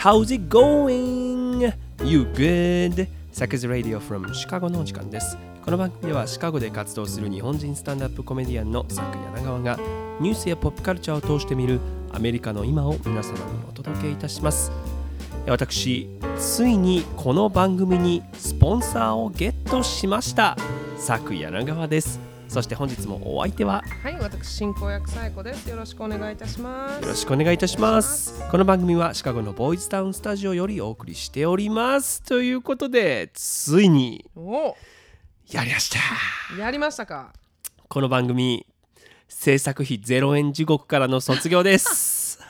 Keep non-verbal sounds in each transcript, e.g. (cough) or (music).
How's it going? You good? サクズ Radio from シカゴのお時間です。この番組ではシカゴで活動する日本人スタンダップコメディアンのサク柳川がニュースやポップカルチャーを通して見るアメリカの今を皆様にお届けいたします。私、ついにこの番組にスポンサーをゲットしました。サク柳川です。そして本日もお相手ははい、私進行役さえこです。よろしくお願いいたします。よろしくお願いいたします。この番組はシカゴのボーイズタウンスタジオよりお送りしております。ということで、ついにお、やりました。やりましたか。この番組、制作費0円地獄からの卒業です。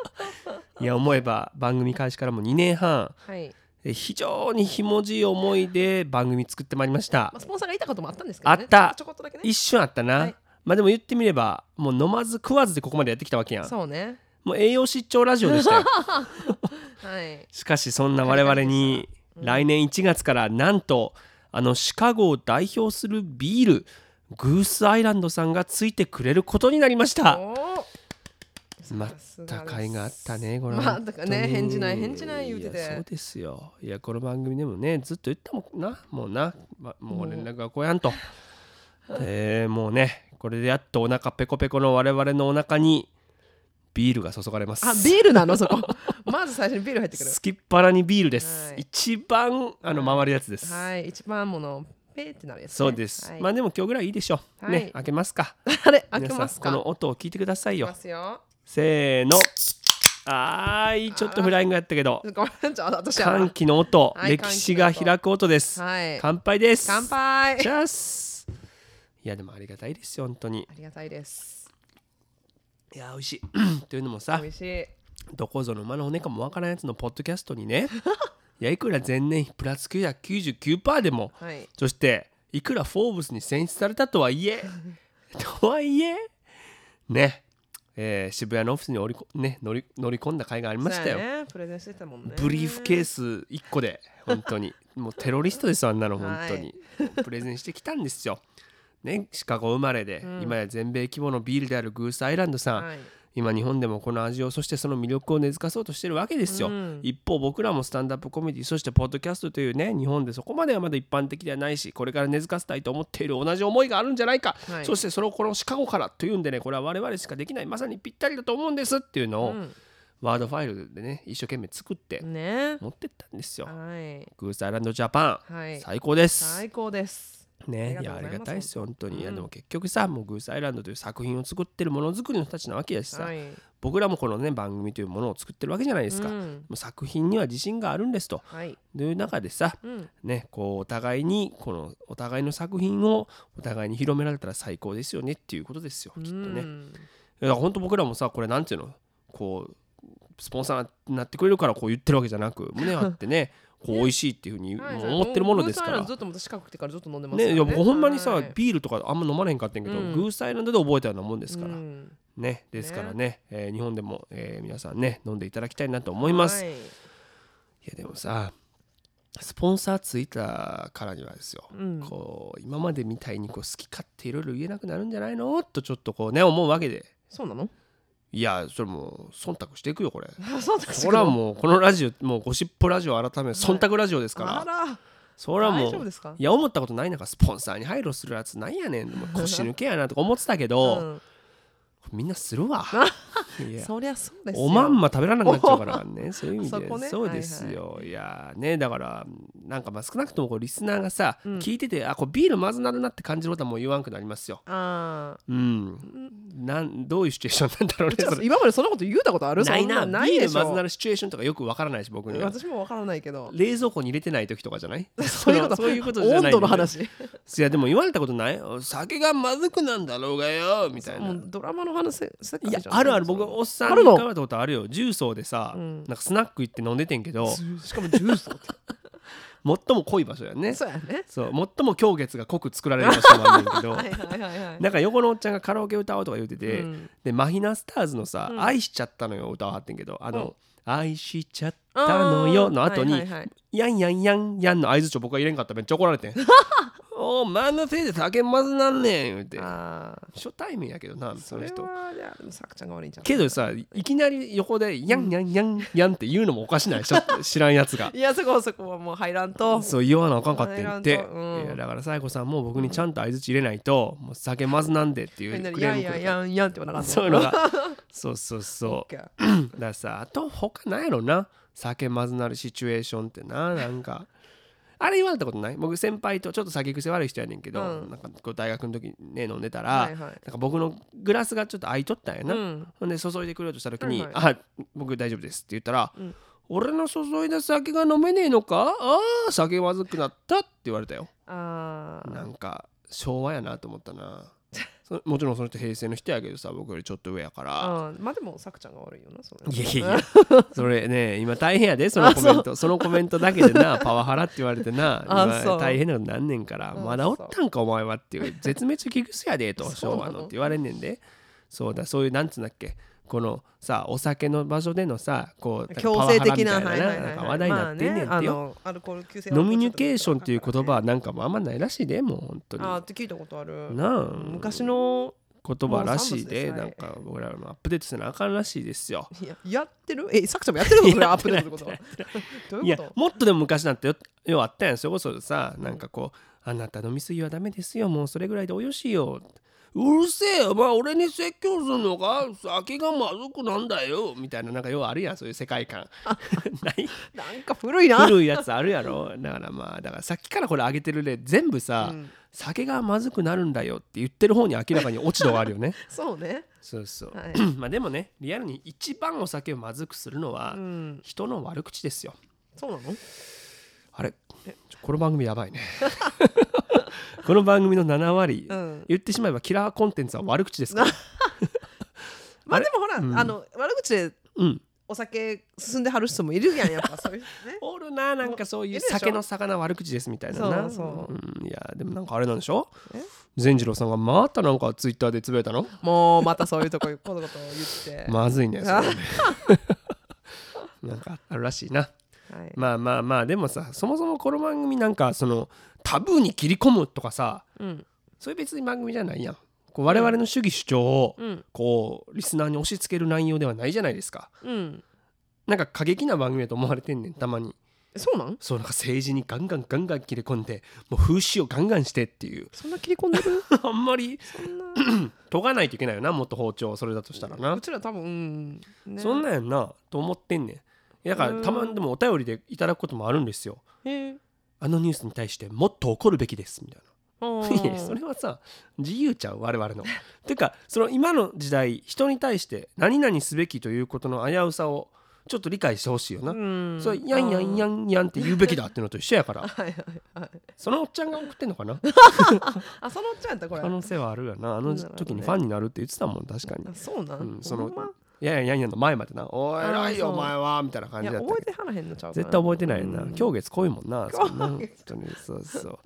(laughs) いや、思えば番組開始からも2年半、はい。え非常にひもじい思いで番組作ってまいりましたまあ、。スポンサーがいたこともあったんですけど、ね、あったちょこっとだけね。一瞬あったな。はいまあでも言ってみれば、もう飲まず食わずでここまでやってきたわけやん。そうね。もう栄養失調ラジオでしたよ。(laughs) はい。しかしそんな我々に来年1月からなんとあのシカゴを代表するビールグースアイランドさんがついてくれることになりましたおまた甲斐があったねこれまたかね返事ない返事ない言うてて。そうですよ。いやこの番組でもねずっと言ったもんな。もうな、ま、もう。連絡が来やんと。えーもうねこれでやっとお腹ペコペコの我々のお腹にビールが注がれます。あ、ビールなのそこ。(laughs) まず最初にビール入ってくる。すきっ腹にビールです、はい。一番あの回るやつです、はい。一番ものペーってなるやつ、ね。そうです、はい、まあでも今日ぐらいいいでしょう、はい。ね開けますか。(laughs) あれ開けますか。この音を聞いてくださいよ。いきますよ。せーのあーいちょっとフライングやったけどごめん、ちょ私は歓。喜の音、はい歴史が開く音です、はい。乾杯です乾杯。チャスいやでもありがたいですよ本当にありがたいです。いや美味しい (clears throat) というのもさ美味しい。どこぞの馬の骨かもわからんやつのポッドキャストにね (laughs) いやいくら前年比プラス999%でもはい。そしていくらフォーブスに選出されたとはいえ (laughs) とはいえね、えー渋谷のオフィスに折りこ、ね、乗り乗り込んだ甲斐がありましたよ、ね。プレゼンしてたもんね。ブリーフケース1個で本当に。もうテロリストですよあんなの本当に、プレゼンしてきたんですよ。ねシカゴ生まれで、うん。今や全米規模のビールであるグースアイランドさん、はい。今日本でもこの味をそしてその魅力を根付かそうとしてるわけですよ、うん一方僕らもスタンダップコメディそしてポッドキャストというね日本でそこまではまだ一般的ではないしこれから根付かせたいと思っている同じ思いがあるんじゃないか、はいそしてそれをこのシカゴからというんでねこれは我々しかできないまさにぴったりだと思うんですっていうのを、ワードファイルでね一生懸命作って。持ってったんですよ、はい。グースアイランドジャパン、はい。最高です最高です。ねいやありがたいですよ本当に、いやうん。でも結局さもうグースアイランドという作品を作ってるものづくりの人たちなわけだしさ、はい。僕らもこのね番組というものを作ってるわけじゃないですか、もうん。う作品には自信があるんですと。はい。という中でさうん。ねこうお互いにこのお互いの作品をお互いに広められたら最高ですよねっていうことですよきっとね、いうんやだから本当僕らもさこれなんていうの？こうスポンサーになってくれるからこう言ってるわけじゃなく胸張ってね (laughs) こう美味しいっていうふうに思ってるものですから。ずっと私近くてからずっと飲んでますね。いや僕ほんまにさ、はいビールとかあんま飲まれへんかったんやけど、うん。グースアイランドで覚えたようなもんですから、うん。ねですからね。えー日本でも、えー皆さんね飲んでいただきたいなと思います、はい。いやでもさスポンサーついたからにはですよ、うん。こう今までみたいにこう好き勝手いろいろ言えなくなるんじゃないの？とちょっとこうね思うわけで。そうなの？いやそれもう忖度していくよこれ。(laughs) あそれはもうこのラジオもうゴシップラジオ改め忖度ラジオですから、あら。それはもういや思ったことない中スポンサーに配慮するやつなんやねん腰抜けやなとか？思ってたけど、うんみんなするわそりゃそうですよ。おまんま食べられなくなっちゃうからね。(laughs) そういう意味で。そこね。そうですよ、いやねだからなんかまあ少なくともこうリスナーがさ、うん。聞いててあこれビールまずなるなって感じることはもう言わんくなりますよ。あうん。なんどういうシチュエーションなんだろうね今までそんなこと言うたことある？ないな。ないビーでしょ。ルまずなるシチュエーションとかよくわからないし僕には。私もわからないけど。冷蔵庫に入れてない時とかじゃない？そういうことそういうことじゃない温度の話。いやでも言われたことない？酒がまずくなんだろうがよみたいな。ドラマの話いやあるある。僕おっさんあるのに伺ったことあるよ。重曹でさ、うん。なんかスナック行って飲んでてんけどしかもジュースを最も濃い場所やね。そうやね。そう。最も狂月が濃く作られる場所もあるんだけど (laughs) なんか横のおっちゃんがカラオケ歌おうとか言うてて、うん。でマヒナスターズのさ、うん。愛しちゃったのよ歌わはってんけどあの、愛しちゃったのよの後に、やん。やんやんやんの合図を僕は入れんかった。らめっちゃ怒られてん (laughs) お前のせいで酒まずなんねん言うて。初対面やけどなその人。はじゃあでもさくちゃんが悪いんじゃんけどさいきなり横でやんやんやんやんって言うのもおかしない。しょ (laughs) 知らんやつが。いやそこそこはもう入らんと。そう言わなあかんかってんって、うん。だからサイコさんも僕にちゃんと相づち入れないともう酒まずなんでっていうクレーム来るやんやんって言わなかったそういうのが。(laughs) そうそうそう。だからさあと他なんやろな。酒まずなるシチュエーションってななんかあれ言われたことない？僕先輩とちょっと酒癖悪い人やねんけど、うん。なんかこう大学の時にね飲んでたら、はいはい。なんか僕のグラスがちょっと空いとったんやな、うん。ほんで注いでくれようとした時に「はいあ僕大丈夫です」って言ったら「うん俺の注いだ酒が飲めねえのか？ああ酒まずくなった」って言われたよ。なんか昭和やなと思ったな。そもちろんその人平成の人やけどさ僕よりちょっと上やから。あーまあでもさくちゃんが悪いよなそれ。いやいやいや。それね今大変やで (laughs) そのコメント。そのコメントだけでな (laughs) パワハラって言われてなあ今大変なことなんねんからあまだおったんかお前はっていう絶滅危惧種やでと (laughs) そうなの。昭和のって言われんねんで。そうだそういうなんつうんだっけこのさお酒の場所でのさこう強制的な話題になってんねんってよ。ノミニケーションっていう言葉はなんかもあんまないらしいでもう本当に。あーって聞いたことある。なあ昔の言葉らしいでなんか僕らのアップデートせなあかんらしいですよ。いややってる？(laughs) えさくちゃんもやってる？のそれアップデートってこと？いやもっとでも昔なんてよようあったやん。それこそさなんかこう「あなた飲み過ぎはダメですよ。もうそれぐらいでおよしよ」うるせえお前俺に説教するのか？酒がまずくなんだよ。みたいななんかようあるやんそういう世界観。(laughs) ない？なんか古いな。古いやつあるやろ。だからまあだからさっきからこれ上げてる例全部さ、うん。酒がまずくなるんだよって言ってる方に明らかに落ち度があるよね。(laughs) そうね。そうそう、はい。(clears throat) まあでもねリアルに一番お酒をまずくするのはうん。人の悪口ですよ。そうなの？あれ？この番組やばいね (laughs) この番組の7割、うん。言ってしまえばキラーコンテンツは悪口ですから。(laughs) まあでもほらうん。あの悪口でうん。お酒進んではる人もいるやんやっぱそういうね。(laughs) おるななんかそういう酒の魚悪口ですみたいなな。そうそう。うん、いやでもなんかあれなんでしょ？え？善次郎さんがまたなんかツイッターでつぶやいたの？もうまたそういうとこことこと言って。まずいねそれあね。(laughs) なんかあるらしいなはい。まあまあまあでもさそもそもこの番組なんかそのタブーに切り込むとかさうん。そういう別に番組じゃないやん。こう我々の主義主張をうん。こうリスナーに押し付ける内容ではないじゃないですか。うん。なんか過激な番組だと思われてんねんたまに。そうなん？そうなんか政治にガンガンガンガン切れ込んでもう風刺をガンガンしてっていう。そんな切り込んでる？(laughs) あんまりそんな。(clears throat) 研がないといけないよなもっと包丁それだとしたらな。うちら多分うん。ね。そんなんやんなと思ってんねんだからたまにでもお便りでいただくこともあるんですよ。あのニュースに対してもっと怒るべきですみたいな。あ (laughs) いやそれはさ自由ちゃう我々の。(laughs) ていうかその今の時代人に対して何々すべきということの危うさをちょっと理解してほしいよな。うん。そうやんやんやんやんって言うべきだっていうのと一緒やから。(laughs) はいはいはいそのおっちゃんが送ってんのかな？あそのおっちゃんやったこれ。可能性はあるよな。あの時にファンになるって言ってたもん確かに。あ。そうなん、うんそのほんまやんやんやの前までな「おい偉いよお前は」みたいない感じやだった。覚えてはらへんのちゃうか絶対覚えてないよなうん今日月濃いもんなそんな。(laughs) 本当にそうそう。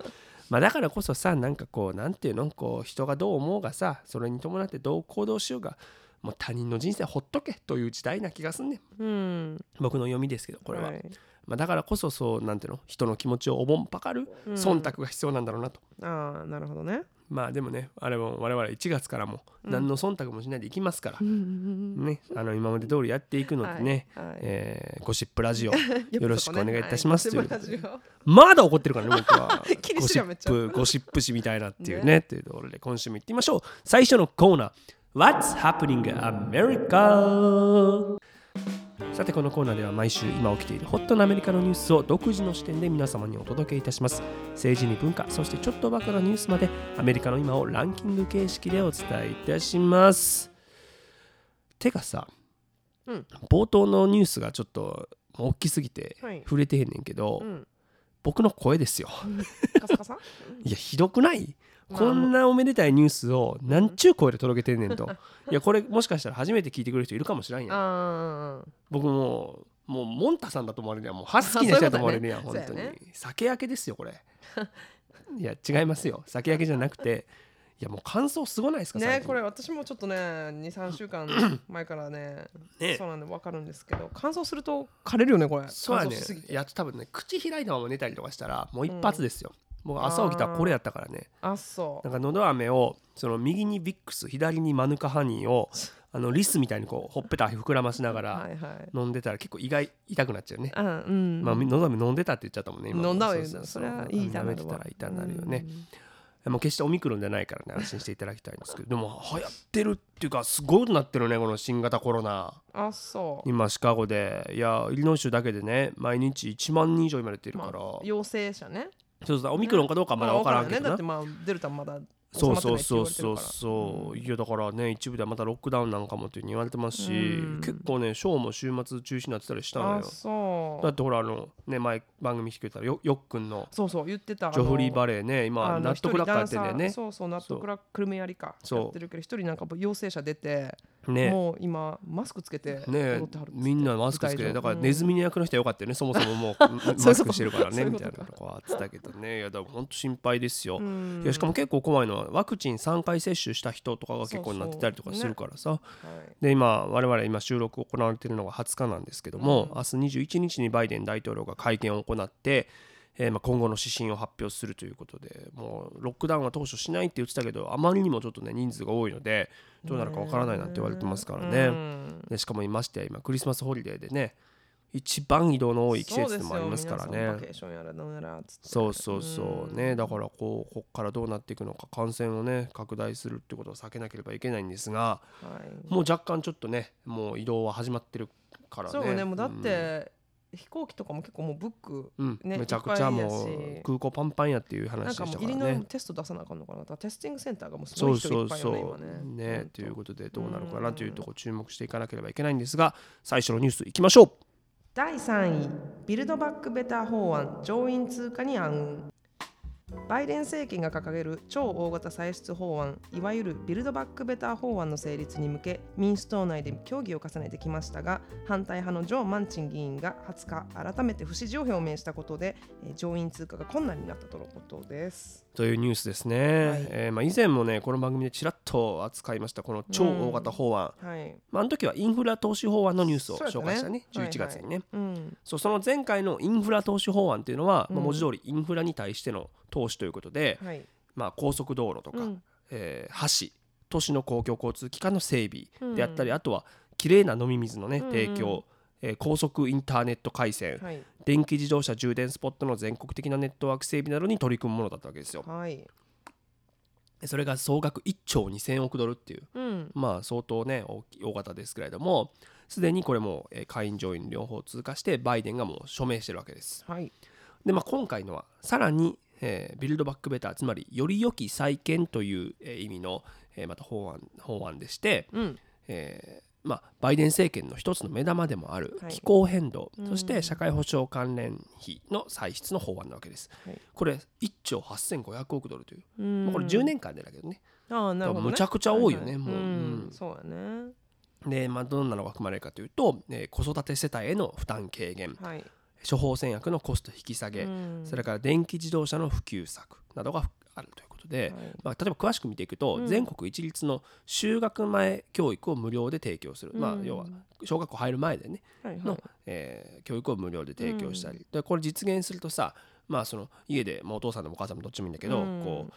まあだからこそさなんかこうなんていうのこう人がどう思うがさそれに伴ってどう行動しようがもう他人の人生ほっとけという時代な気がすんねん。うん。僕の読みですけどこれは、いまあ、だからこそそうなんていうの人の気持ちをおぼんぱかるうん。忖度が必要なんだろうなと、ああなるほどねまあでもねあれも我々1月からも何の忖度もしないでいきますから、ねあの今まで通りやっていくのでね、はい。はいえーゴシップラジオ (laughs) よろしくお願いいたしますはいというまだ怒ってるからね僕は。(laughs) ゴシップゴシップ誌みたいなっていうねというところで今週も行ってみましょう。最初のコーナー。What's Happening America? さてこのコーナーでは毎週今起きているホットなアメリカのニュースを独自の視点で皆様にお届けいたします。政治に文化そしてちょっとバカなニュースまでアメリカの今をランキング形式でお伝えいたします。てかさ、うん。冒頭のニュースがちょっと大きすぎてはい。触れてへんねんけど、うん。僕の声ですよ。カサカサ？(laughs) いやひどくない？まあこんなおめでたいニュースをなんちゅう声で届けてんねんと。(laughs) いやこれもしかしたら初めて聞いてくれる人いるかもしれんやん。(laughs) 僕もうもうモンタさんだと思われるやんもうハスキーな人だと思われるやん本当に。(laughs) 酒焼けですよこれ。いや違いますよ。酒焼けじゃなくて。やもう乾燥すごないですかねこれ私もちょっとね23週間 (coughs) 前からねね。そうなんで分かるんですけど乾燥すると枯れるよねこれ。そうやね乾燥しすぎて。いや多分ね口開いたまま寝たりとかしたらもう一発ですよ、もう朝起きたらこれやったからね。あそう。なんかのど飴をその右にビックス左にマヌカハニーをあのリスみたいにこうほっぺた膨らましながら飲んでたら結構意外痛くなっちゃうね、あうん。まあのど飴飲んでたって言っちゃったもんね今。飲んだわよそれはいい痛舐めなるわてたら痛になるよね、もう決してオミクロンじゃないからね安心していただきたいんですけどでも流行ってるっていうかすごいことなってるねこの新型コロナ。あそう。今シカゴで。いやイリノイ州だけでね毎日1万人以上今出てるから、まあ陽性者ねそうそうオミクロンかどうかはまだ分からんけどな、ね。だってまあデルタまだそうそうそうそうそう、いやだからね一部ではまたロックダウンなんかもっていうふうに言われてますし、うん。結構ねショーも週末中止になってたりしたのあよだってほらあのね前番組聞けたらよよっくんのそうそう言ってた。ジョフリー・バレレーね。今ナットクラッカーやってんだよねそうそうナットクラックルメやりかそうやってるけど一人なんか陽性者出てね。もう今マスクつけてねみんなマスクつけてだからうんネズミの役の人はよかったよね。そもそももう (laughs) マスクしてるからねみたいなとこはあってたけどね。いやだから本当心配ですよ、うん。いやしかも結構怖いのはワクチン3回接種した人とかが結構なってたりとかするからさ。はいで今我々今収録行われているのが20日なんですけども、うん。明日21日にバイデン大統領が会見を行って、えーまあ今後の指針を発表するということでもうロックダウンは当初しないって言ってたけどあまりにもちょっとね人数が多いのでどうなるかわからないなんて言われてますからね、うんでしかもいましてや今クリスマスホリデーでね一番移動の多い季節でもありますからね。そうそうそうう。ん。ねだからこうこっからどうなっていくのか感染をね拡大するってことを避けなければいけないんですがはい。もう若干ちょっとねもう移動は始まってるからね。そうねもうだって飛行機とかも結構もうブックうん。ねめちゃくちゃもう空港パンパンやっていうな話でんかもう義理のしたからねテスト出さなあかんのかな。テスティングセンターがもうすそごいう人いそうそっぱいよね。今うねねほんということでどうなるかなというところ注目していかなければいけないんですが最初のニュースいきましょう。第3位ビルドバックベター法案上院通過に暗雲バイデン政権が掲げる超大型歳出法案いわゆるビルドバックベター法案の成立に向け民主党内で協議を重ねてきましたが反対派のジョー・マンチン議員が20日改めて不支持を表明したことで上院通過が困難になったとのことです。というニュースですね、はい。えーまあ、以前もねこの番組でちらっと扱いましたこの超大型法案、はい、まあ、あの時はインフラ投資法案のニュースを紹介したねはい11月にね、うん。そうその前回のインフラ投資法案っていうのは、まあ、うん文字通りインフラに対しての投資ということで、はい。まあ、高速道路とか、うん。えー橋都市の公共交通機関の整備であったり、うん。あとはきれいな飲み水のねうんうん。提供、えー高速インターネット回線、はい。電気自動車充電スポットの全国的なネットワーク整備などに取り組むものだったわけですよ。はい。でそれが総額1兆2000億ドルっていううん。まあ相当ね大き大型ですけれどもすでにこれもえー下院上院両方通過してバイデンがもう署名してるわけです。はい。でまあ今回のはさらに、えービルドバックベターつまりより良き再建という、えー意味の、えーまた法案法案でして、うん。えーまあ、バイデン政権の一つの目玉でもあるはい。気候変動、うん。そして社会保障関連費の歳出の法案なわけです。はい。これ1兆8500億ドルという、うん。まあこれ10年間でだけどね。ああなるほど、ね、むちゃくちゃ多いよねははもう。うんそうやね。で、まあ、どんなのが含まれるかというと、えー子育て世帯への負担軽減はい、処方箋薬のコスト引き下げ、うん。それから電気自動車の普及策などがあるということで、はい。まあ、例えば詳しく見ていくと、うん。全国一律の就学前教育を無料で提供する、まあうん。要は小学校入る前でねの、はいはい。えー教育を無料で提供したり、でこれ実現するとさまあその家でもうお父さんでもお母さんもどっちもいいんだけど、うん。こ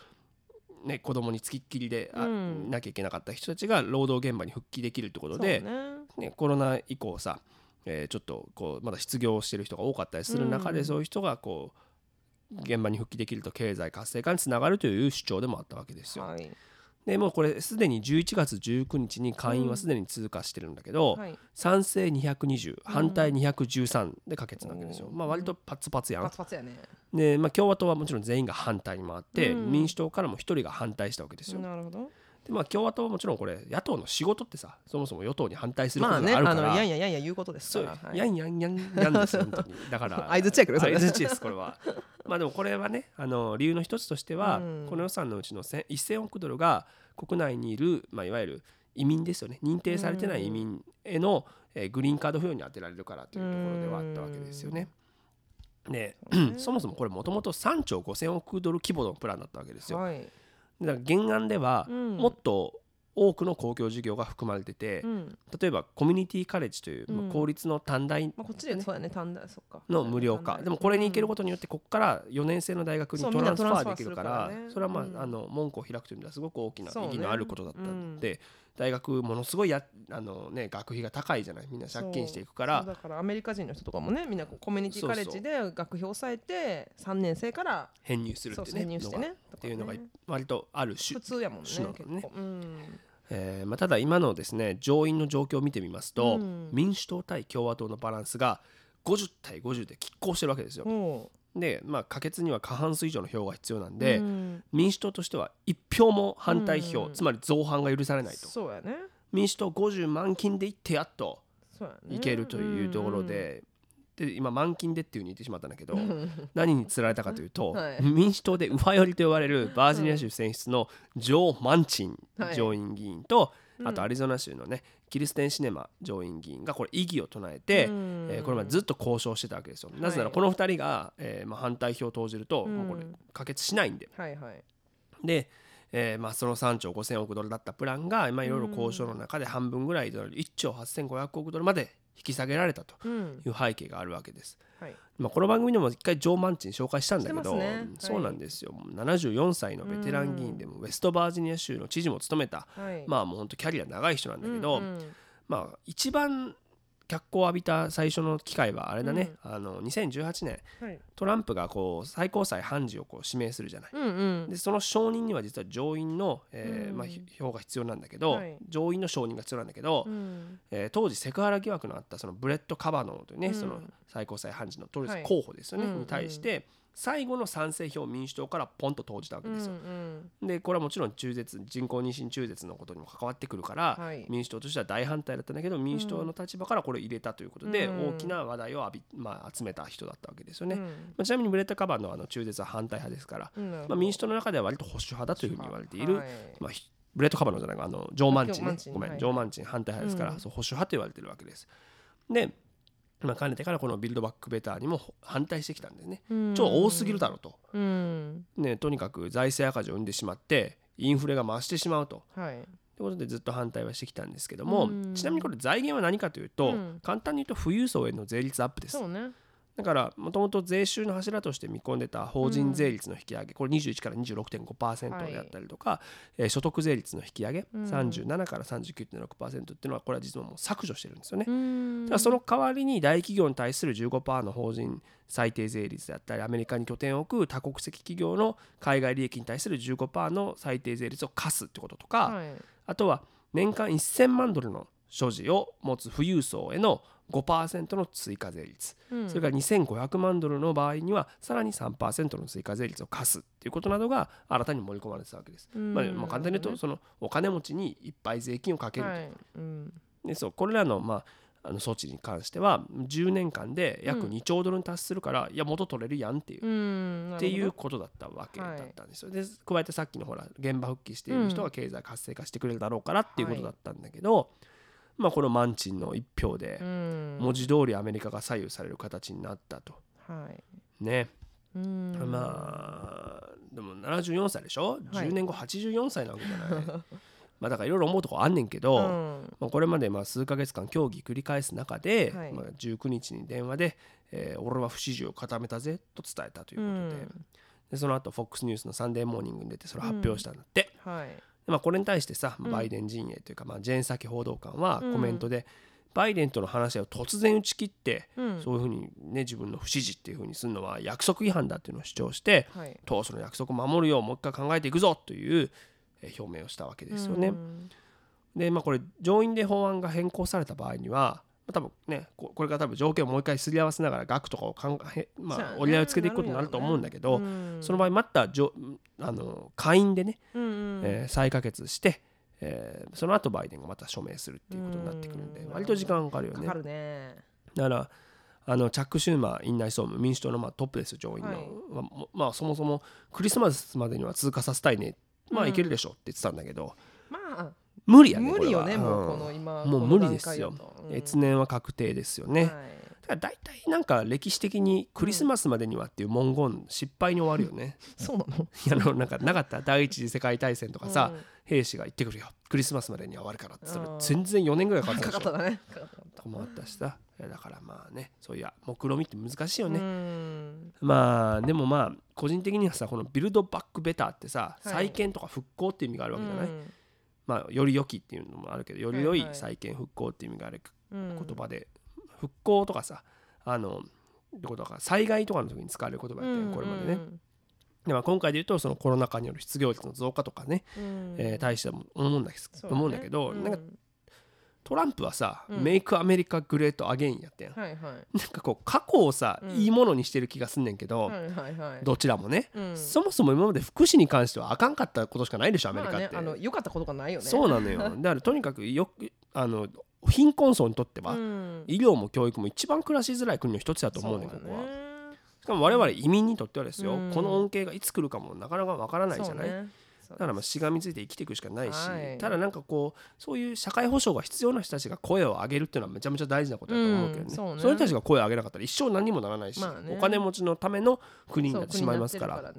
うね子供につきっきりであ、うん。なきゃいけなかった人たちが労働現場に復帰できるってことで、ね。ね、コロナ以降さ、えーちょっとこうまだ失業してる人が多かったりする中で、うん。そういう人がこう現場に復帰できると経済活性化につながるという主張でもあったわけですよ。はいでもうこれすでに11月19日に会員はすでに通過してるんだけど、はい賛成220反対213で可決なわけですよ。うんまあ割とパツパツやんパツ。パツやねで、まあ、共和党はもちろん全員が反対に回って、うん民主党からも1人が反対したわけですよ。なるほどでまあ共和党はもちろんこれ野党の仕事ってさそもそも与党に反対するこまあねとがあるから、あのやんややんや言うことですそうから、はい。やんやんやんやんですよ本当に。だから (laughs) 相槌やけど (laughs) 相槌ですこれは。まあでもこれはねあの理由の一つとしては、うん。この予算のうちの1000 1000億ドルが国内にいる、まあ、いわゆる移民ですよね。認定されてない移民への、えーグリーンカード付与に充てられるからというところではあったわけですよね。で、(clears throat) そもそもこれもともと3兆5000億ドル規模のプランだったわけですよ。はいだから原案ではうん。もっと多くの公共事業が含まれてて、うん。例えばコミュニティカレッジという、まあうん公立の短大まあ、こっちでそうやね。短大そっか。の無料化。でもこれに行けることによってここから4年生の大学にトランスファーーできるからね。それはまあ,、うん。あの門戸を開くという意味ではすごく大きな意義のあることだったので、大学ものすごいやあの、ね、学費が高いじゃない？みんな借金していくから。だからアメリカ人の人とかもねみんなコミュニティカレッジで学費を抑えて3年生から編入するっていうね潜入してねっていうのが割とある種普、通やもんね結構。うん。えーまあ、ただ今のですね上院の状況を見てみますと、うん。民主党対共和党のバランスが50対50で拮抗してるわけですよ。ほで、まあ、可決には過半数以上の票が必要なんうで、うん。民主党としては1票も反対票、うん。つまり造反が許されないと。そうやね。民主党50満金でいってやっといけるというところで、で今満金でっていうふうに言ってしまったんだけど、うん。うん何につられたかというと、(laughs) はい。民主党で右派寄りと呼ばれるバージニア州選出のジョー・マンチンはい。上院議員と、うんあとアリゾナ州のねキリステン・シネマ上院議員がこれ異議を唱えて、うんえーこれまでずっと交渉してたわけですよ。なぜならこの2人が、えーまあ、反対票を投じると、うんもうこれ可決しないんで。はいはいで、えーまあ、その3兆5000億ドルだったプランが、まあ、いろいろ交渉の中で半分ぐらいとなる1兆8500億ドルまで引き下げられたとうんいう背景があるわけです。はい。まあ、この番組でも一回ジョー・マンチン紹介したんだけど、ね。はい。そうなんですよ、74歳のベテラン議員でもウェストバージニア州の知事も務めた、はい。まあもう本当キャリア長い人なんだけど、うんうん。まあ一番脚光を浴びた最初の機会はあれだね、あの2018年はい。トランプがこう最高裁判事をこう指名するじゃない。うんうん。でその承認には実は上院の、えーうん。まあ、ひ票が必要なんだけど、はい。上院の承認が必要なんだけど、うん。えー当時セクハラ疑惑のあったそのブレット・カバノーというね、うん。その最高裁判事の当時はい。候補ですよね、うん。に対して最後の賛成票を民主党からポンと投じたわけですよ。うんでこれはもちろん中絶人工妊娠中絶のことにも関わってくるから、はい。民主党としては大反対だったんだけど民主党の立場からこれを入れたということで、うん。大きな話題を浴び、まあ、集めた人だったわけですよね。うん。まあ、ちなみにブレット・カバノーはあの中絶は反対派ですから、うんまあ、民主党の中では割と保守派だというふうに言われている、はい。まあ、ひブレット・カバノーじゃないあのジョー・マンチンね。マンチンごめん、はいジョー・マンチン反対派ですから、うん。そう保守派と言われてるわけです。で、まあ、かねてからこの Build Back Better にも反対してきたんですね。うん。ちょっと多すぎるだろうと、うん。ね、とにかく財政赤字を生んでしまってインフレが増してしまうと。はい。ということでずっと反対はしてきたんですけども、うん。ちなみにこれ財源は何かというと、うん。簡単に言うと富裕層への税率アップです。ねだからもともと税収の柱として見込んでた法人税率の引き上げ、これ21から26.5%であったりとか、えー所得税率の引き上げ、うん。37から39.6%っていうのはこれは実はもう削除してるんですよね。うん。だからその代わりに大企業に対する15%の法人最低税率であったりアメリカに拠点を置く多国籍企業の海外利益に対する15%の最低税率を課すってこととか、はい。あとは年間1000万ドルの所持を持つ富裕層への5%の追加税率、うん。それから2500万ドルの場合にはさらに3%の追加税率を課すっていうことなどが新たに盛り込まれてたわけです。うん。まあ、まあ簡単に言うとそのお金持ちにいっぱい税金をかけると、はい。うん。でそうこれらの,、まあ、あの措置に関しては10年間で約うん。2兆ドルに達するから、いや元取れるやんっていう。うん。っていうことだったわけだはいったんですよ。で加えてさっきのほら現場復帰している人が経済活性化してくれるだろうからっていうことだったんだけど、まあこのマンチンの一票で文字通りアメリカが左右される形になったと。はい。ね、うん。まあでも74歳でしょ、はい。10年後84歳なわけじゃない。(laughs) まあだからいろいろ思うとこあんねんけど、うん。まあ、これまでまあ数ヶ月間協議繰り返す中で、はい。まあ、19日に電話で、えー俺は不支持を固めたぜと伝えたということで,、うん。でその後 FOX ニュースのサンデーモーニングに出てそれを発表したんだって、はい。でまあ、これに対してさん。バイデン陣営というか、まあ、ジェーン・サキ報道官はうん。コメントで、バイデンとの話を突然打ち切って、うん。そういうふうにね自分の不支持っていうふうにするのは約束違反だっていうのを主張してはい。とその約束を守るようもう一回考えていくぞというえー表明をしたわけですよね。うん。でまあこれ上院で法案が変更された場合には、まあ、多分ねここれから多分条件をもう一回すり合わせながら額とかを考え、まあ、折り合いをつけていくことになると思うんだけど、うん。その場合また上あの下院でね、うんうん。えー再可決して、えーその後バイデンがまた署名するっていうことになってくるんで、うん。割と時間かかるよね。かかるね。だからあのチャック・シューマー院内総務民主党のまあトップですよ上院の、はい。まあもまあそもそもクリスマスまでには通過させたいね。まあうん。いけるでしょって言ってたんだけど、まあ無理やね無理よねもううん。この今もう無理ですよ。越年は確定ですよね、はい。から大体なんか歴史的にクリスマスまでにはっていう文言失敗に終わるよね。(laughs) そうなの？いやあのなんかなかった第一次世界大戦とかさ、うん。兵士が行ってくるよ。クリスマスまでには終わるからって言ったらうん。全然4年ぐらいかかった。(laughs) かかった。だねかかった。とかもあった。しさだからまあねそういう目論みって難しいよね、うんまあでもまあ個人的にはさこのビルドバックベターってさ、はい再建とか復興っていう意味があるわけじゃない、うんまあより良きっていうのもあるけどより良い再建復興っていう意味があるうん。言葉で、復興とかさあのってことだから災害とかの時に使われる言葉やったよこれまでね、でまあ今回で言うとそのコロナ禍による失業率の増加とかね、うん。えー対しても思うんだけどね。思うんだけど、うん。なんかトランプはさ、うん。メイクアメリカグレートアゲインやったやん、はいはい。なんかこう過去をさ、うん。いいものにしてる気がすんねんけど、はいはいはい。どちらもね、うん。そもそも今まで福祉に関してはあかんかったことしかないでしょアメリカって、まあねあの良かったことがないよね。そうなのよ。(laughs) だからとにかくよくあの貧困層にとっては、うん。医療も教育も一番暮らしづらい国の一つだと思うねんここは。しかも我々移民にとってはですよ、うん。この恩恵がいつ来るかもなかなかわからないじゃない、そうねだからまあしがみついて生きていくしかないし、はい。ただなんかこうそういう社会保障が必要な人たちが声を上げるっていうのはめちゃめちゃ大事なことだと思うけどね,、うんそうね。そういう人たちが声を上げなかったら一生何にもならないし、まあねお金持ちのための国になってしまいますから。ね。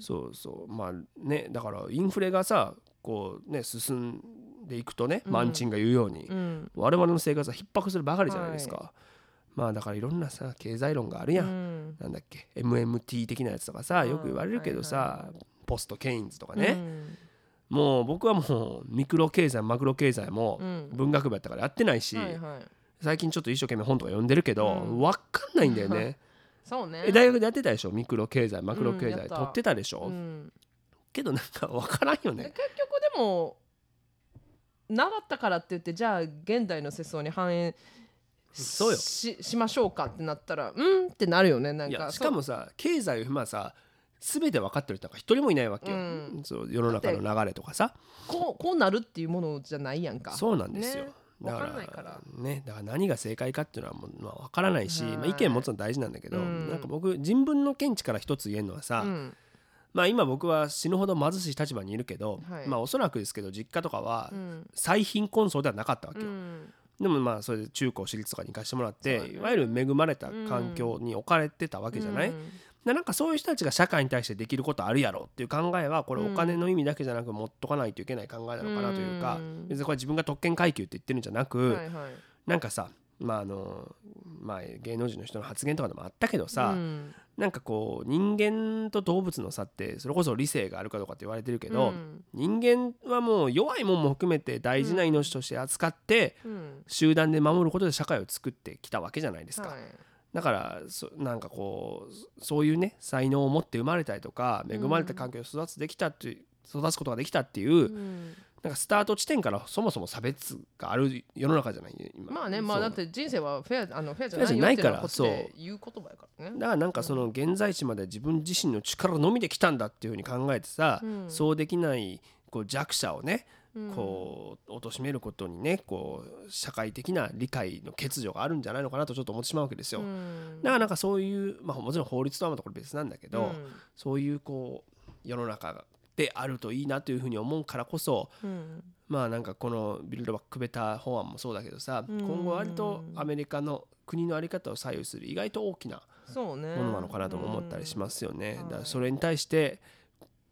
そうそう。まあねだからインフレがさこうね進んでいくとね、うん。マンチンが言うように、うん。我々の生活は逼迫するばかりじゃないですか、まあだからいろんなさ経済論があるやん、うん。なんだっけ？MMT 的なやつとかさうんよく言われるけどさ、はいはいはポストケインズとかね、うん。もう僕はもうミクロ経済マクロ経済もうん。文学部やったからやってないし、はいはい。最近ちょっと一生懸命本とか読んでるけど、うん。分かんないんだよね。(laughs) そうね。え大学でやってたでしょ？ミクロ経済マクロ経済、うん取ってたでしょ、うんけどなんか分からんよね。で結局でも習ったからって言ってじゃあ現代の世相に反映そうよ。ししましょうかってなったらうんってなるよねなんか。しかもさ経済をまあさ全て分かってる人なんか一人もいないわけよ、うん。そう世の中の流れとかさ。こうこうなるっていうものじゃないやんか。そうなんですよ、ね。だからわかんないから。ねだから何が正解かっていうのはもう、まあ、分からないし、はい。まあ、意見持つの大事なんだけど、うん。なんか僕人文の見地から一つ言えるのはさ、うん。まあ今僕は死ぬほど貧しい立場にいるけど、はい。まあおそらくですけど実家とかはうん。最貧困層ではなかったわけよ、うん。でもまあそれで中高私立とかに行かしてもらって、ね。いわゆる恵まれた環境に置かれてたわけじゃない、うんでなんかそういう人たちが社会に対してできることあるやろっていう考えはこれうんお金の意味だけじゃなく持っとかないといけない考えなのかなというか、うん。別にこれ自分が特権階級って言ってるんじゃなく、なんかさまああのまあ芸能人の人の発言とかでもあったけどさ、うん。なんかこう人間と動物の差ってそれこそ理性があるかどうかって言われてるけど、うん。人間はもう弱いもんも含めて大事な命として扱ってうん。集団で守ることで社会を作ってきたわけじゃないですか。はいだからそなんかこうそういうね才能を持って生まれたりとか恵まれた環境で育つできたっていう育つことができたっていう、うん。なんかスタート地点からそもそも差別がある世の中じゃない？今。まあねまあそうだって人生はフェアあのフェアじゃないからっていう言う言葉やからね。だからなんかその現在地まで自分自身の力のみで来たんだっていうふうに考えてさ、うん。そうできないこう弱者をねうんこう貶めることにねこう社会的な理解の欠如があるんじゃないのかなとちょっと思ってしまうわけですよ。うん。だからなんかそういう、まあ、もちろん法律とはまたこれ別なんだけど、うん。そういうこう世の中であるといいなというふうに思うからこそうん。まあなんかこのビルドバックベター法案もそうだけどさ、うん。今後割とアメリカの国の在り方を左右する意外と大きなものなのかなとも思ったりしますよね。うん。だからそれに対して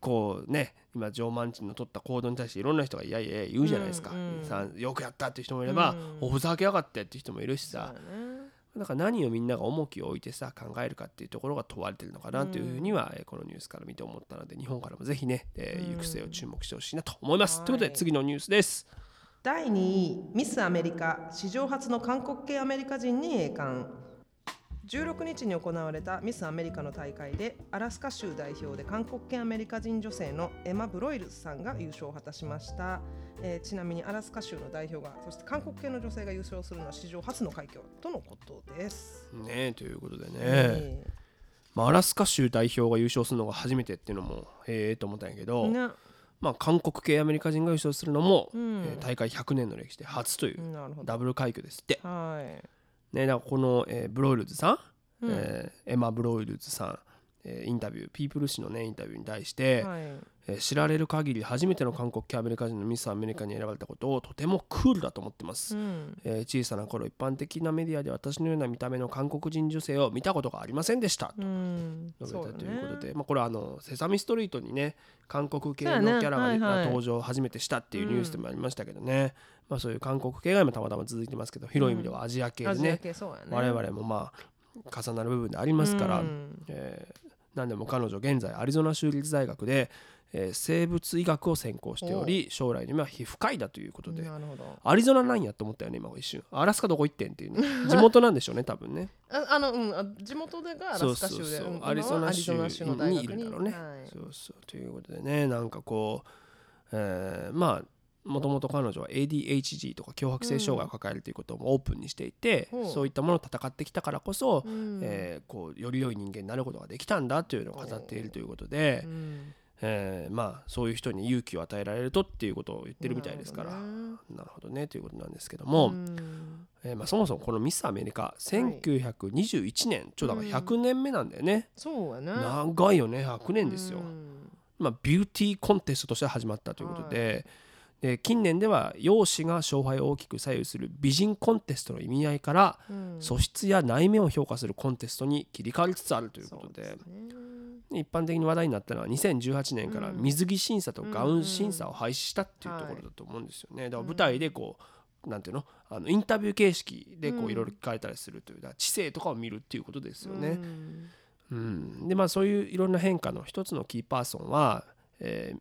こうね今ジョー・マンチンの取った行動に対していろんな人がいやいや言うじゃないですか、うんうんさよくやったっていう人もいれば、うんおふざけやがってっていう人もいるしさ。だから何をみんなが重きを置いてさ考えるかっていうところが問われてるのかなというふうには、えーこのニュースから見て思ったので日本からもぜひね、えーうん。行く末を注目してほしいなと思います。はい。ということで次のニュースです。第2位ミスアメリカ史上初の韓国系アメリカ人に栄冠16日に行われたミスアメリカの大会でアラスカ州代表で韓国系アメリカ人女性のエマ・ブロイルズさんが優勝を果たしました、えーちなみにアラスカ州の代表がそして韓国系の女性が優勝するのは史上初の快挙とのことです、ねということでね、え。まあ、アラスカ州代表が優勝するのが初めてっていうのもへえと思ったんやけど、まあ、韓国系アメリカ人が優勝するのも、うん。えー大会100年の歴史で初というダブル快挙ですって。はいね、だからこの、えーブロイルズさん、うん。えーエマ・ブロイルズさん、えーインタビューピープル誌のねインタビューに対して、はい知られる限り初めての韓国系アメリカ人のミスアメリカに選ばれたことをとてもクールだと思ってます、うん。えー小さな頃一般的なメディアで私のような見た目の韓国人女性を見たことがありませんでした。とうん。述べたということで、まあ、これはあのセサミストリートにね韓国系のキャラが,、はいはい。登場を初めてしたっていうニュースでもありましたけどね、まあ、そういう韓国系が今たまたま続いてますけど広い意味ではアジア系でね、我々もまあ重なる部分でありますから、うん。えー何でも彼女現在アリゾナ州立大学で、えー生物医学を専攻しており将来の夢は皮膚科医だということで。アリゾナなんやと思ったよね今一瞬。アラスカどこ行ってんっていうね。(laughs) 地元なんでしょうね多分ね。ああのうんあ地元でがアラスカ州でそうそうそう。うんアリゾナ州に学いるんだろうね、はい。そうそう。ということでねなんかこう、えーまあもともと彼女は ADHD とか強迫性障害を抱えるということもオープンにしていて、ほう。そういったものを戦ってきたからこそ、うん。えーこうより良い人間になることができたんだというのを語っているということで、うんえーまあそういう人に勇気を与えられるとっていうことを言ってるみたいですから。なるほどね。ということなんですけども、うん。えーまあ、そもそもこのミスアメリカ1921年ちょうどだから100年目なんだよね、そうやね長いよね100年ですよ、うん。まあ、ビューティーコンテストとして始まったということで,、で近年では容姿が勝敗を大きく左右する美人コンテストの意味合いから、うん。素質や内面を評価するコンテストに切り替わりつつあるということで一般的に話題になったのは2018年からうん。水着審査とガウン審査を廃止したっていうところだと思うんですよね。だから舞台でこうなんていうの？あのインタビュー形式でいろいろ聞かれたりするという知性とかを見るっていうことですよね。うん。うん、でまあそういういろんな変化の一つのキーパーソンは、えー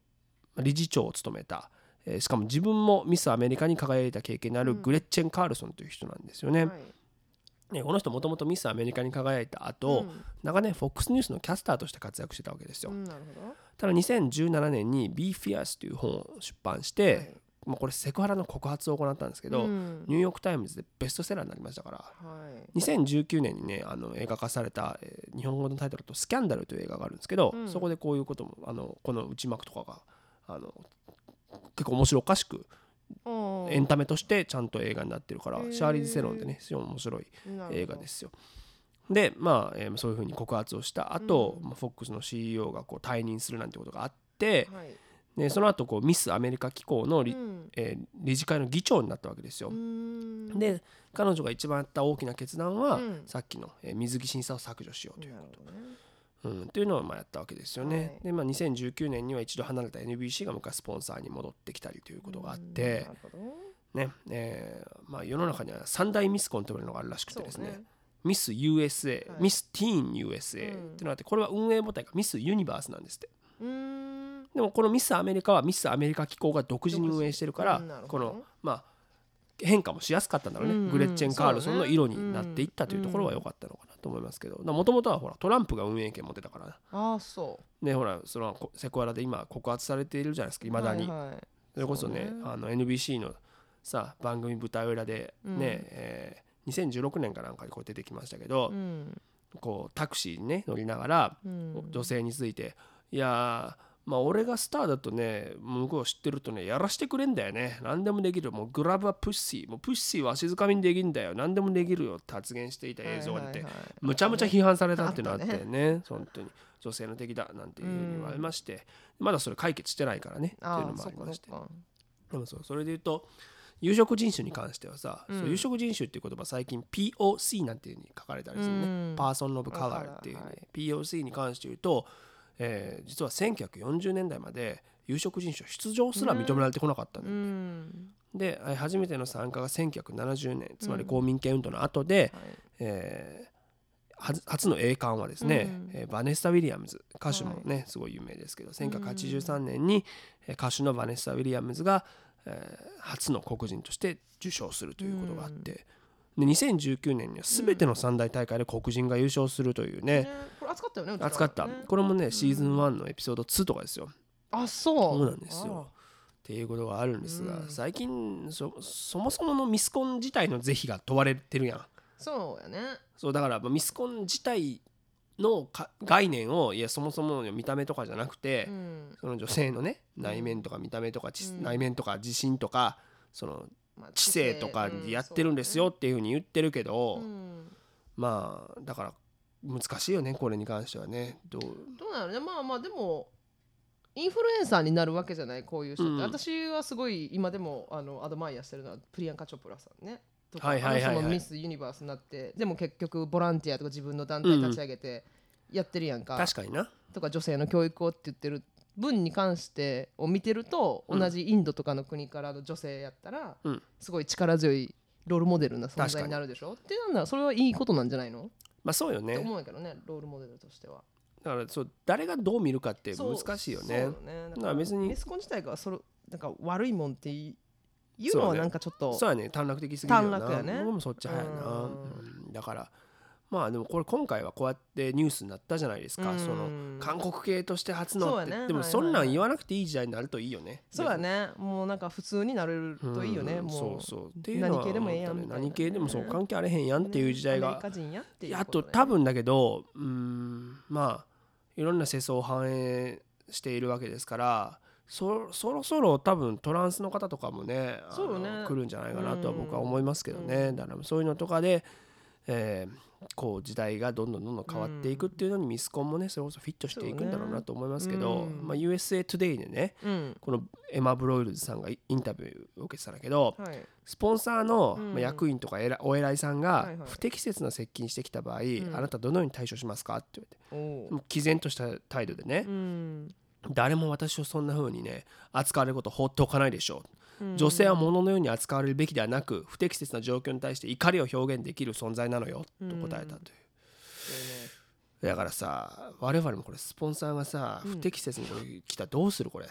理事長を務めた、えーしかも自分もミスアメリカに輝いた経験のあるうん。グレッチェン・カールソンという人なんですよね。はいねこの人もともとミスアメリカに輝いた後、うん。長年 FOX ニュースのキャスターとして活躍してたわけですよ。うんただ2017年に「Be Fierce」という本を出版して、はい。まあ、これセクハラの告発を行ったんですけど、うん。ニューヨーク・タイムズでベストセラーになりましたから。はい。2019年にねあの映画化された、えー日本語のタイトルだと「スキャンダル」という映画があるんですけど、うん。そこでこういうこともあのこの内幕とかがあの結構面白おかしくうんエンタメとしてちゃんと映画になってるから、シャーリーズ・セロンでね非常に面白い映画ですよ。でまあ、えーそういうふうに告発をした後、うん。まあ FOX の CEO がこう退任するなんてことがあって、はい。でその後こうミスアメリカ機構の理,、うん。えー理事会の議長になったわけですよ。うん。で彼女が一番やった大きな決断は、うん。さっきの、えー水着審査を削除しようということ、うん、っていうのをまあやったわけですよね。はい。で、まあ、2019年には一度離れた NBC が昔スポンサーに戻ってきたりということがあってねえーまあ、世の中には三大ミスコンと呼ばれるのがあるらしくてですね。ね。ミス USA、はい。ミスティーン USA うん。っていうのがあってこれは運営母体がミスユニバースなんですって。でもこのミスアメリカはミスアメリカ機構が独自に運営してるからこのまあ変化もしやすかったんだろうね、うんうんグレッチェン・カールソンの色になっていったというところは良かったのかなと思いますけど。もともとはほらトランプが運営権持ってたからああそねほらそのこセクハラで今告発されているじゃないですかういまだに、はいはい。それこそねね。あの NBC のさ番組舞台裏でね、うん。えー2016年かなんかでこう出てきましたけど、うん。こうタクシーにね乗りながら、うん。女性について「いやーまあ俺がスターだとね向こう知ってるとねやらしてくれんだよね。何でもできる。もうグラブはプッシーもうプッシーは足づかみにできんだよ。何でもできるよ」って発言していた映像が出て、むちゃむちゃ批判されたっていうのがあってあったね。本当に。女性の敵だ。なんていうふうに言われまして、まだそれ解決してないからね。っていうのもありまして。でもそう。それで言うと有色人種に関してはさ、うん。そう有色人種っていう言葉最近 POC なんていうふうに書かれたりするね、うん。パーソン・オブ・カラーっていうね、はい POC に関して言うと、えー実は1940年代まで有色人種は出場すら認められてこなかったんだうよ、ん。でえー初めての参加が1970年つまり公民権運動の後で、はい。えー初の栄冠はですね、うん。えーバネッサ・ウィリアムズ歌手もね、すごい有名ですけど1983年にえー歌手のバネッサ・ウィリアムズが、えー初の黒人として受賞するということがあって、で2019年には全ての三大大会で黒人が優勝するというね、ねこれ扱ったよねうちら扱った、ねこれもねシーズン1のエピソード2とかですよ、あそう。そうなんですよ。っていうことがあるんですが、うん。最近そそもそものミスコン自体の是非が問われてるやん。そうやね。そうだからまあミスコン自体のか概念をいやそもそもの見た目とかじゃなくて、うん。その女性のね内面とか見た目とか、ちうん。内面とか自信とかそのまあ知性とかでやってるんですよっていうふうに言ってるけど、うん。まあだから難しいよねこれに関してはね。どう？どうなるねまあまあでもインフルエンサーになるわけじゃないこういう人って、うん。私はすごい今でもあのアドマイヤしてるのはプリアンカ・チョプラさんね。とかはいはいはいミス・ユニバースになってでも結局ボランティアとか自分の団体立ち上げてやってるやんか、確かにな。とか女性の教育をって言ってる分に関してを見てると、うん。同じインドとかの国からの女性やったら、うん。すごい力強いロールモデルな存在になるでしょ？ってなんだそれはいいことなんじゃないの、まあそうよね。思うけどねロールモデルとしては。だからそう誰がどう見るかって難しいよね。そうよね。だだから別に。ミスコン自体がそれなんか悪いもんっていいうのはなんかちょっとそうやね。短絡的すぎるよな。短絡やね。僕もそっち早いな、だからまあでもこれ今回はこうやってニュースになったじゃないですか、うん。その韓国系として初のって、ね。でもそんなん言わなくていい時代になるといいよね。そうやね。もうなんか普通になれるといいよね、うん。もうそうそう。っていうのは何系でもええやんね何系でもそう。関係あれへんやんっていう時代が。リカ人やっていうあことと多分だけどうーんまあいろんな世相を反映しているわけですからそそろそろ多分トランスの方とかもねそうよね来るんじゃないかなとは僕は思いますけどうねん。だからそういうのとかで、えーこう時代がどんどんどんどん変わっていくっていうのにミスコンもねそれこそフィットしていくんだろうなと思いますけど、うん。まあ、USA Today でねうん。このエマ・ブロイルズさんがインタビューを受けてたんだけど、はい。スポンサーの役員とかえらお偉いさんがはいはい。不適切な接近してきた場合、ん。あなたどのように対処しますか？って言われて。毅然とした態度でねう、ん。誰も私をそんな風にね扱われることを放っておかないでしょう、うん女性は物のように扱われるべきではなく不適切な状況に対して怒りを表現できる存在なのよと答えたという、だからさ我々もこれスポンサーがさ、不適切に来たらどうするこれ？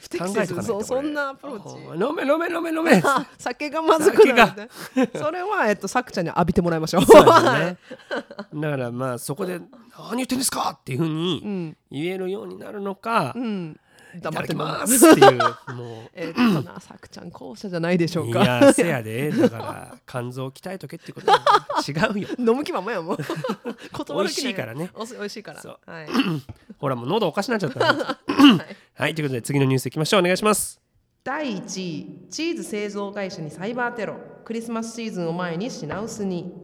不適考えそうそんなアプローチ？飲め飲め飲め飲め。あ (laughs) 酒がまずくなるってそれはえっとさくちゃんに浴びてもらいましょう。そうだね。(laughs) だからまあそこで「何言ってんですか!」っていうふううにん。言えるようになるのかう「ん黙ってまますす」っていうも (laughs) えっとなさくちゃん後者じゃないでしょういうかやせやで。だから肝臓を鍛えとけってことは。(laughs) 違うよ。飲む気ままやもん。(laughs) 美味しいからね。お美味しいから。そう。はい。(coughs) ほらもう喉おかしなっちゃった。なはい (coughs) ということで次のニュースいきましょう。お願いします。第1位チーズ製造会社にサイバーテロ。クリスマスシーズンを前に品薄に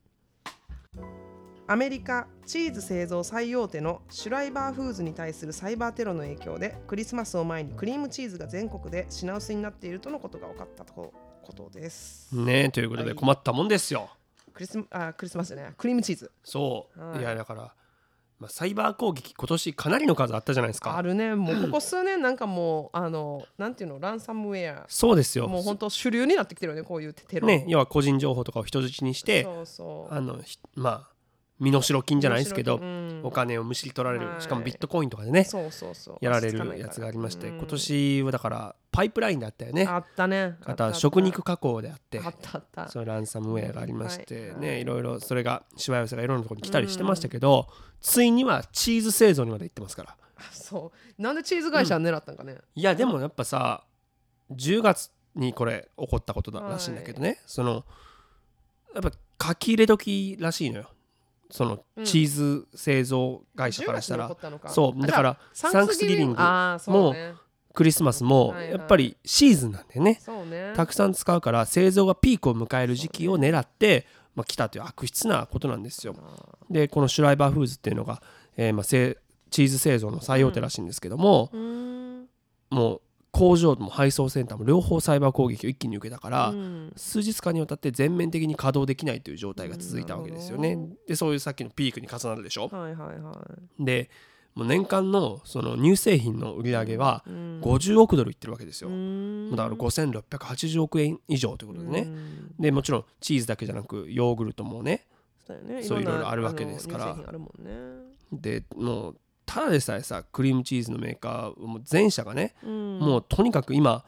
アメリカチーズ製造最大手のシュライバーフーズに対するサイバーテロの影響でクリスマスを前にクリームチーズが全国で品薄になっているとのことが分かったとことです。ねということではい。困ったもんですよ。クリスマあクリスマスじゃない。クリームチーズ。そう、はい。い、やだから、まあ、サイバー攻撃今年かなりの数あったじゃないですか。あるね。もうここ数年なんかもうあのなんていうのランサムウェア。そうですよ。もう本当主流になってきてるよねこういうテロ。ね要は個人情報とかを人質にしてそうそう。あのひまあ身代金じゃないですけど、うん。お金をむしり取られる、はい。しかもビットコインとかでねそうそうそう。やられるやつがありまして、うん。今年はだからパイプラインであったよね。あったね。あとは食肉加工であってあったあった。そのランサムウェアがありまして、はいねいろいろそれがしわ寄せがいろんなところに来たりしてましたけど、ついにはチーズ製造にまで行ってますから。そう。なんでチーズ会社狙ったんかね、いやでもやっぱさ10月にこれ起こったことだらしいんだけどね、そのやっぱ書き入れ時らしいのよそのうん。チーズ製造会社からした10ら、そう。だからサンクスギビングあーそうね。クリスマスもやっぱりシーズンなんだよね、たくさん使うから製造がピークを迎える時期を狙って、まあ、来たという悪質なことなんですよ。でこのシュライバーフーズっていうのが、えーまあ、せチーズ製造の最大手らしいんですけども、もう工場も配送センターも両方サイバー攻撃を一気に受けたから、うん。数日間にわたって全面的に稼働できないという状態が続いたわけですよね。なるほ。でそういうさっきのピークに重なるでしょ？はいはいはでもう年間のその乳製品の売り上げはいうん。50億ドルいってるわけですよ。うーんだから5680億円以上ということでね。うん。でもちろんチーズだけじゃなくヨーグルトもねそうね。いろいろなあるわけですから。ね。でもうただでさえさクリームチーズのメーカーもう全社がね、うん。もうとにかく今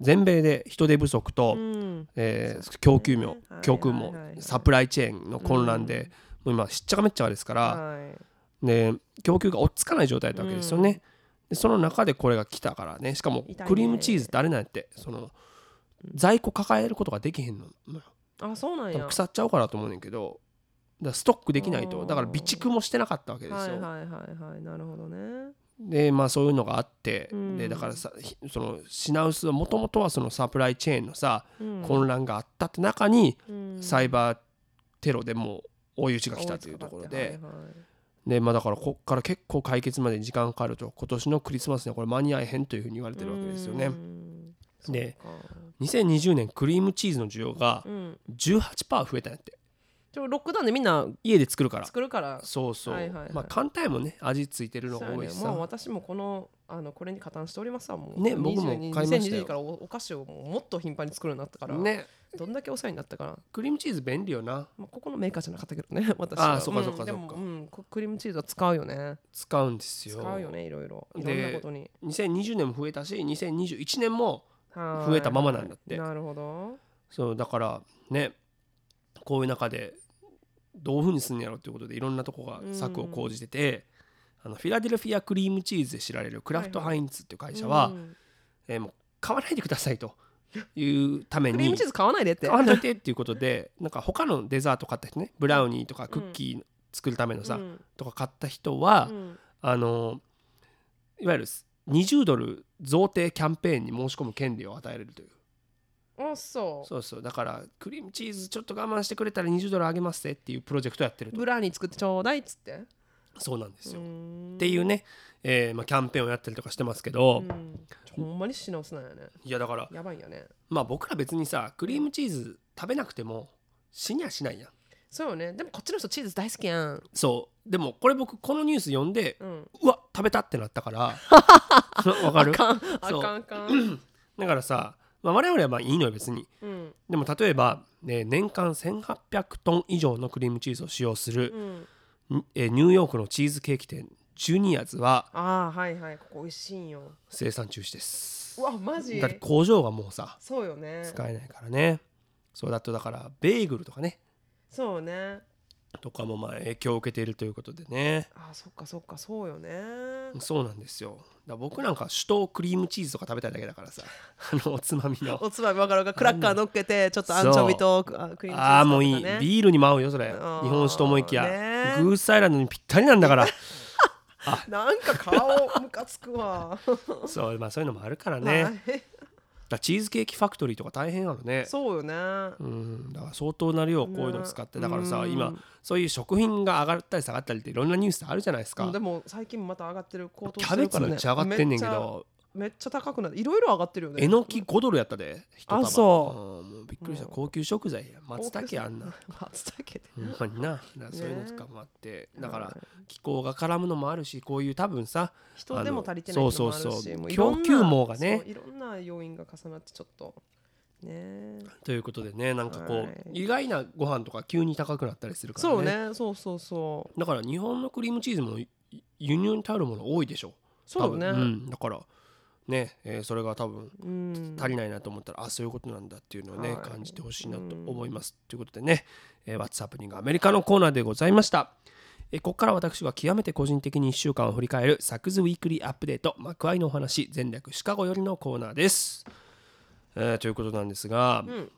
全米で人手不足と、うん。えー供給もはい供給もはい。サプライチェーンの混乱で、もう今しっちゃかめっちゃかですから、はい。で供給が追っつかない状態だったわけですよね、でその中でこれが来たからねしかもクリームチーズってあれなんてその在庫抱えることができへんのあそうなんや。腐っちゃうからと思うねんけどだストックできないと。だから備蓄もしてなかったわけですよ、はいはいはいはい。なるほどね。でまあそういうのがあって、うん。でだからさひその品薄はもともとはそのサプライチェーンのさ、うん。混乱があったって中に、うん。サイバーテロでもう追い打ちが来たというところで、はいはいでまあだからこっから結構解決まで時間かかると今年のクリスマスにはこれ間に合えへんというふうに言われてるわけですよね。う。ん。でそっか。2020年クリームチーズの需要がうん。18%増えたんやってでもロックダウンでみんな家で作るから。作るから。そうそう、はいはいはい。まあ簡単やもんね。味ついてるのが多いしさ、もう私もこのあのこれに加担しておりますわ。もうね僕も22買いましたよ。2022からおお菓子をもっと頻繁に作るようになったから、ね。どんだけお世話になったかな、クリームチーズ便利よな。まあ、ここのメーカーじゃなかったけどね (laughs) 私は。あーそっかそっかうんでもそっかうんこクリームチーズは使うよね。使うんですよ。使うよねいろいろ。いろでんなことに。2020年も増えたし2021年もはい。増えたままなんだって。なるほど。そうだからねこういう中でどういうふうにすんのやろうということでいろんなとこが策を講じてて、あのフィラデルフィアクリームチーズで知られるクラフトハインツっていう会社は、うんえーもう買わないでくださいというためにクリームチーズ買わないでって。買わないでっていうことで (laughs) なんか他のデザート買った人ねブラウニーとかクッキー作るためのさ、うん。とか買った人は、うん。あのいわゆる20ドル贈呈キャンペーンに申し込む権利を与えれるというあそう。そうそう。だからクリームチーズちょっと我慢してくれたら20ドルあげますぜっていうプロジェクトやってると。ブラウニー作ってちょうだいっつって。そうなんですよ、っっていうね、えーまあ、キャンペーンをやったりとかしてますけど、うん。ほんまに品薄なんやね。いやだからやばいんやね。まあ僕ら別にさクリームチーズ食べなくても死にはしないやん。そうよね。でもこっちの人チーズ大好きやん。そう。でもこれ僕このニュース読んでうん。うわ食べたってなったから。(laughs) わかる？あかんあかんあかん。(clears throat) だからさ、まあ、我々はまあいいのよ別に。うん。でも例えば、ね、年間1800トン以上のクリームチーズを使用するう、ん。んえーニューヨークのチーズケーキ店ジュニアズはああはいはい。ここ美味しいんよ。生産中止です。うわマジ？だって工場がもうさそうよね。使えないからね。そうだとだからベーグルとかね。そうねとかもまあ影響を受けているということでね。あーそっかそっかそうよね。そうなんですよ。だ僕なんか酒盗クリームチーズとか食べたいだけだからさ。(laughs) あのおつまみの。おつまみ分かる分かる。クラッカー乗っけてちょっとアンチョビとあクリームチーズね。ああもういい。ビールにも合うよそれ。日本酒と思いきや。ね。グースアイランドにぴったりなんだから。(laughs) なんか顔ムカつくわ。(laughs) そうまあそういうのもあるからね。はいらチーズケーキファクトリーとか大変やろね。そうよね。うん。だから相当な量こういうの使ってだからさうん今そういう食品が上がったり下がったりっていろんなニュースあるじゃないですか。でも最近また上がってる。高騰キャベツしてるからね。めっちゃ上がってんねんけどめっちゃ高くなっていろいろ上がってるよね。えのき5ドルやったで。一束あそう。んもうびっくりした。高級食材や。松茸あんな。松茸。でほんまにな。そういうのとかもあって。だからはい気候が絡むのもあるしこういう多分さ人でも足りてないのもあるしそうそうそう。供給網がね。いろんな要因が重なってちょっとね。ということでねなんかこう、はい。意外なご飯とか急に高くなったりするからね。そうね。そうそうそう。だから日本のクリームチーズもい輸入に頼るもの多いでしょ。そうね。うん、だからね、えーそれが多分うん足りないなと思ったら、あそういうことなんだっていうのをね、はい感じてほしいなと思います。ということでね、えー、What's Happening アメリカのコーナーでございました。えーここから私が極めて個人的に1週間を振り返るサクズウィークリーアップデート幕愛のお話全略シカゴよりのコーナーです。えーということなんですが、うん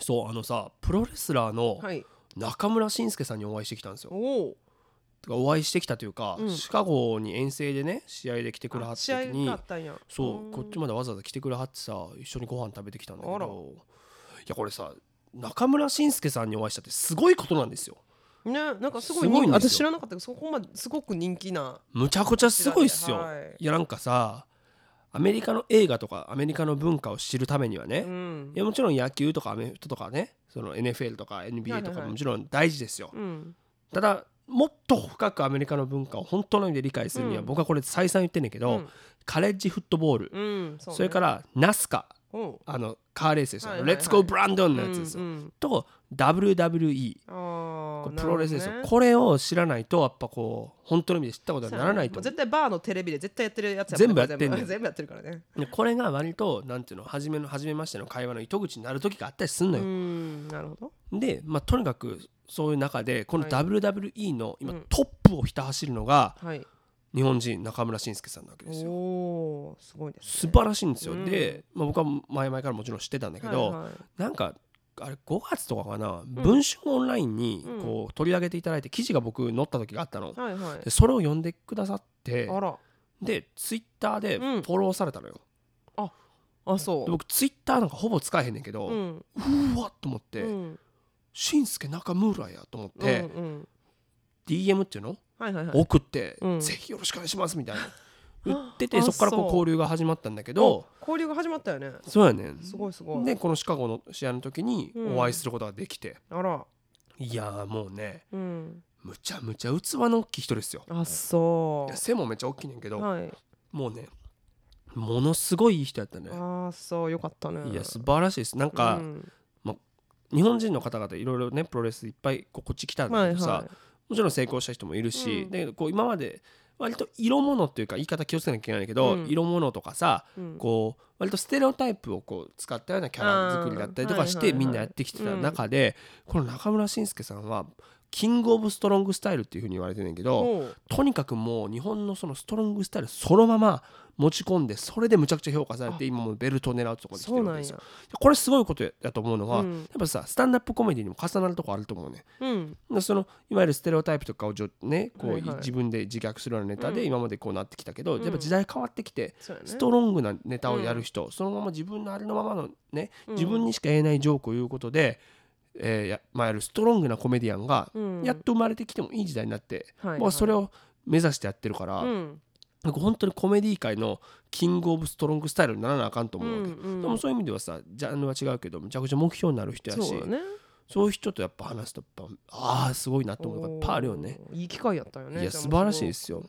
そうあのさプロレスラーのはい中村慎介さんにお会いしてきたんですよ。おおてかお会いしてきたというか、うん。シカゴに遠征でね試合で来てくれはった時にがあったんや。そうこっちまでわざわざ来てくれはってさ一緒にご飯食べてきたんだけどいやこれさ中村慎介さんにお会いしたってすごいことなんですよ。ねなんかすごいすごい私知らなかったけどそこまですごく人気なむちゃくちゃすごいっすよ、はい。い、やなんかさアメリカの映画とかアメリカの文化を知るためにはね、うん。いやもちろん野球とかアメフトとかねその NFL とか NBA とはいはいはい。かももちろん大事ですよ、うん。ただもっと深くアメリカの文化を本当の意味で理解するには、うん。僕はこれ再三言ってんねんけど、うん。カレッジフットボール、うん。それからナスカ。うんあのカーレースですよ、はいはいはい。レッツゴーブランドンのやつですよ、うんうん。と WWE プロレスですよ、ね。これを知らないとやっぱこう本当の意味で知ったことにならないと絶対バーのテレビで絶対やってるやつ全部やってんねん全部やってる。からね。でこれが割となんていうの初めの初めましての会話の糸口になる時があったりすんのうよ、んなるほど。で、まあ、とにかくそういう中でこのはい。WWE の今うん。トップをひた走るのがはい日本人中村慎介さんなわけですよ。おおすごいです素ね晴らしいんですよ、うん。で、まあ、僕は前々からもちろん知ってたんだけど、はいはいなんかあれ5月とかかな、文春オンラインにうん。こう取り上げていただいて記事が僕載った時があったの、はいはい。でそれを読んでくださってでツイッターでフうん。ォローされたのよ、あそで僕ツイッターなんかほぼ使えへんねんけど、ううん。うわっと思ってうん「しんすけ中村や」と思って、うんうん。DM っていうの？はいはいはい。送って、うん。ぜひよろしくお願いしますみたいな。(laughs) 言っててあそこからこうそう。交流が始まったんだけど。交流が始まったよね。そうやねん。すごいすごい。でこのシカゴの試合の時にうん。お会いすることができて、あら。いやーもうねうん。むちゃむちゃ器の大きい人ですよ。あそいや背もめっちゃ大きいねんけど、うはい。もうねものすごいいい人やったね。あそうよかったね。いや素晴らしいです。なんか、うん。日本人の方々いろいろねプロレスいっぱいこうこっち来たんだけどさ、はいはもちろん成功した人もいるし、うん。でこう今まで割と色物っていうか言い方気をつけなきゃいけないけど、うん。色物とかさいうん。こう割とステレオタイプをこう使ったようなキャラ作りだったりとかしてみんなやってきてた中で、この中村慎介さんはキングオブストロングスタイルっていうふうに言われてるんだけど、とにかくもう日本のそのストロングスタイルそのまま持ち込んでそれでむちゃくちゃ評価されてあ。今もベルトを狙うところに来てるわけですよ。これすごいことやと思うのは、うん。やっぱさスタンダップコメディにも重なるとこあると思うね。うん。でそのいわゆるステレオタイプとかをね、こうはいはい。自分で自虐するようなネタでうん。今までこうなってきたけど、うん。やっぱ時代変わってきて、ストロングなネタをやる人、そのまま自分のありのままのねうん。自分にしか言えないジョークを言うことで、えーやまあ、やるストロングなコメディアンがうん。やっと生まれてきてもいい時代になって、はいはい。もうそれを目指してやってるから、うん。なんか本当にコメディ界のキングオブストロングスタイルにならなあかんと思うわけ、うんうんでもそういう意味ではさジャンルは違うけどむちゃくちゃ目標になる人やしそうだね。そういう人とやっぱ話すとやっぱああすごいなと思うのがいっぱいあるよね。おーいい機会やったよねいや素晴らしいですよ。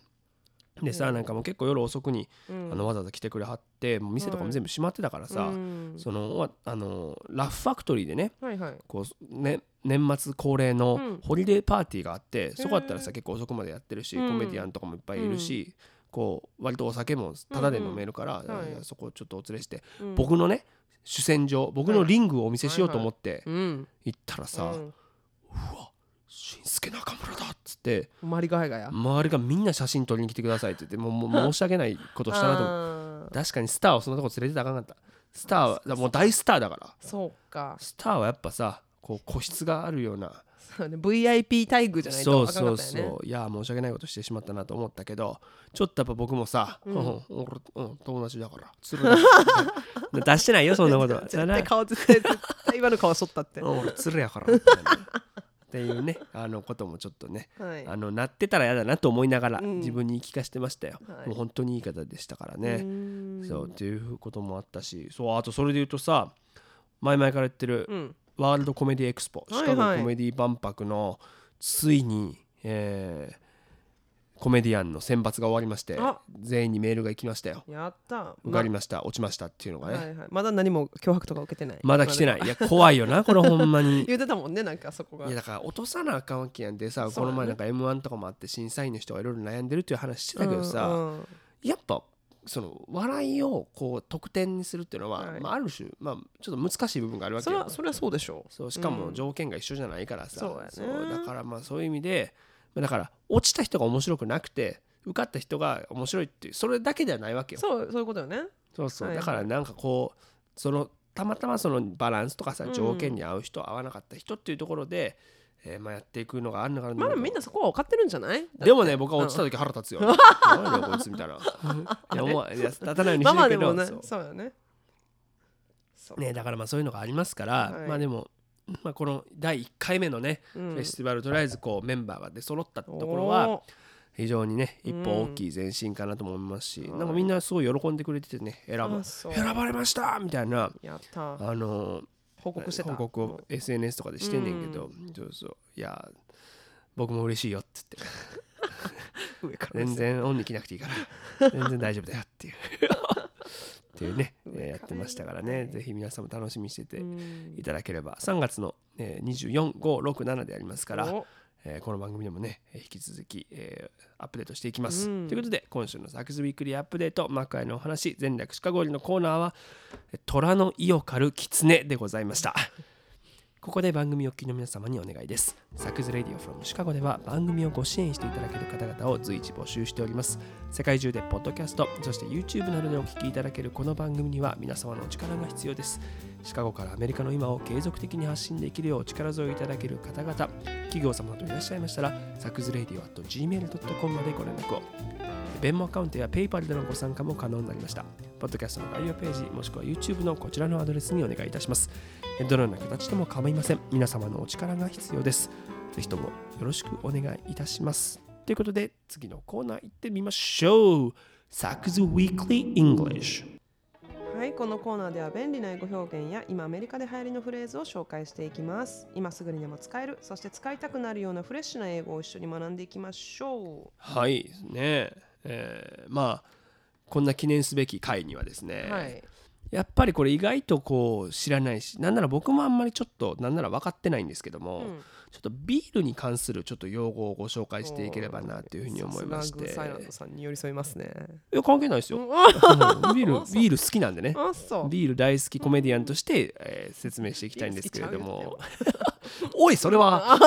でさうん。なんかもう結構夜遅くにうん。あのわざわざ来てくれはってもう店とかも全部閉まってたからさ、うん。そのわあのラフファクトリーでねはいはい。こうね年末恒例のうん。ホリデーパーティーがあって、そこだったらさ結構遅くまでやってるし、うん。コメディアンとかもいっぱいいるし、こう割とお酒もタダで飲めるから、うんうん。そこをちょっとお連れして、うん。僕のね主戦場僕のリングをお見せしようと思ってうん。行ったらさ「うん。うわしんすけ中村だ」っつってマリガヤガヤ周りがみんな写真撮りに来てくださいって言ってもうもう申し訳ないことしたなと思っ確かにスターをそんなとこ連れてたらあかんかった。スターはもう大スターだから。そうか。スターはやっぱさこう個室があるような。そうね VIP 待遇じゃないとそうあかんかそうったよね。そういや申し訳ないことしてしまったなと思ったけどちょっとやっぱ僕もさ、ううん友達だからつるだ (laughs) 出してないよそんなこと。は (laughs) 絶対顔絶対絶対今の顔しとったって。うん俺つるやからみたいなっていうね (laughs) あのこともちょっとねはい。あのなってたら嫌だなと思いながらうん。自分に言い聞かせてましたよ、はい。もう本当にいい方でしたからうね、そうっていうこともあったし。そうあとそれで言うとさ前々から言ってるうん。ワールドコメディエクスポ、シカゴコメディ万博のついに、えーコメディアンの選抜が終わりましてあ。全員にメールが行きましたよ。やった。受かりました。落ちましたっていうのがね、はいはい。まだ何も脅迫とか受けてない。(laughs) まだ来てない。いや怖いよなこれほんまに。(laughs) 言うてたもんねなんかそこが。いやだから落とさなあかんわけやんでさ、この前なんか m 1とかもあって審査員の人がいろいろ悩んでるっていう話してたけどさ、うんうん。やっぱその笑いをこう得点にするっていうのは、はい。まあ、ある種、まあ、ちょっと難しい部分があるわけよそれはそれはそうでしょうそうしかうん。も条件が一緒じゃないからさ、そうやねだからまあそういう意味でまあだから落ちた人が面白くなくて受かった人が面白いっていうそれだけではないわけよ。そうそういうことよね。そうそう、はい。はいだからなんかこうそのたまたまそのバランスとかさうん。条件に合う人、合わなかった人っていうところで、えーまあ、やっていくのがあるのかなまあでもみんなそこは分かってるんじゃない？でもね僕は落ちた時腹立つよ。(laughs) 何だよこいつみたいな。いや思ういや立たないようにしてるけど、あでもねそう。そうよね。ねだからまあそういうのがありますから、はい。まあでも、まあ、この第1回目のね、うん。フェスティバルとりあえずこうメンバーが出揃ったところはお非常にね一歩うん大きい前進かなと思いますし、はいなんかみんなすごい喜んでくれててね選ば選ばれましたみたいなあの報告してた。報告を SNS とかでしてんねんけど、そうそう。いや僕も嬉しいよっつって。(laughs) 上から全然オンに来なくていいから全然大丈夫だよっていういう (laughs) ね、えーやってましたからね。ぜひ皆さんも楽しみにしててうん。いただければ。3月の、えー、24567でありますから、お。えーこの番組でもねえー引き続き、えーアップデートしていきます、うん。ということで今週のサクズウィークリーアップデートマクアイのお話全略シカゴリのコーナーはえー虎の威を借る狐でございましたここで番組お聞きの皆様にお願いです。サクズレディオ from シカゴでは番組をご支援していただける方々を随時募集しております。世界中でポッドキャスト、そして YouTube などでお聞きいただけるこの番組には皆様のお力が必要です。シカゴからアメリカの今を継続的に発信できるよう力添えいただける方々、企業様などいらっしゃいましたら、サクズレディオ at gmail.com までご連絡を。ベンモアカウントや PayPal でのご参加も可能になりました。ポッドキャストの概要ページ、もしくは YouTube のこちらのアドレスにお願いいたします。どのような形でも構いません。皆様のお力が必要です。ぜひともよろしくお願いいたします。ということで次のコーナー行ってみましょうサクズ Weekly English はいこのコーナーでは便利な英語表現や今アメリカで流行りのフレーズを紹介していきます今すぐにでも使えるそして使いたくなるようなフレッシュな英語を一緒に学んでいきましょはいねえーまあこんな記念すべき回にはですね、うはい。やっぱりこれ意外とこう知らないしなんなら僕もあんまりちょっとなんなら分かってないんですけども、うん。ちょっとビールに関するちょっと用語をご紹介していければなというふうに思いまして。サイランドさんに寄り添いますね。いや関係ないですよ、うん。(laughs) ビール (laughs) ビール好きなんでね。ビール大好きコメディアンとして、えー説明していきたいんですけれども。(laughs) おいそれは。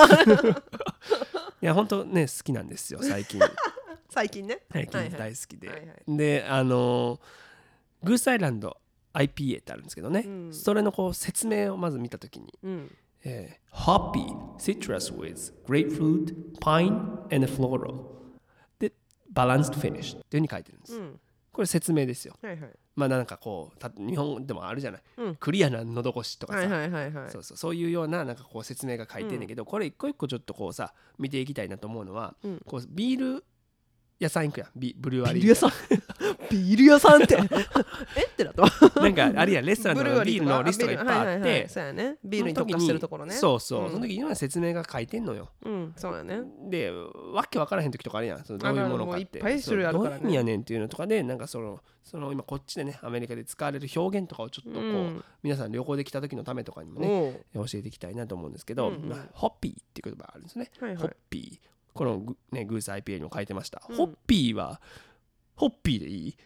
いや本当ね好きなんですよ最近最近ね。最近大好きで、はいはい。であのーグースアイランド IPA ってあるんですけどね、うん。それのこう説明をまず見たときに、うん。えー、Hoppy citrus with grapefruit pine and floral. で balanced finish っていうふうに書いてるんです、うん。これ説明ですよ。はいはい。まあなんかこうた日本でもあるじゃない、うん。クリアな喉越しとかさ、はいはいはいはい。そうそう。そういうようななんかこう説明が書いてんねんけど、これ一個一個ちょっとこうさ見ていきたいなと思うのは、うん。こうビール屋さん行くやん。ビブルワリービール屋さん。(laughs) ビール屋さんって。(laughs) え？ってなった。(laughs) なんかあれやレストランとかのビールのリストがいっぱいあっはいはいはいてそうやね。ビールに特化してるところね。そうそう、うん。その時いろんな説明が書いてんのよ。うん。そうやね。でわけわからへん時とかあるやん。そのどういうものかって。いっぱい種類あるからね。どういう意味やねんっていうのとかでなんかそのその今こっちでねアメリカで使われる表現とかをちょっとこう、うん。皆さん旅行で来た時のためとかにもね教えていきたいなと思うんですけど、うんうん。まあホッピーっていう言葉があるんですね、はいはい。ホッピーこのグ,、ね、グース IPA にも書いてました、うん。ホッピーはホッピーでいい？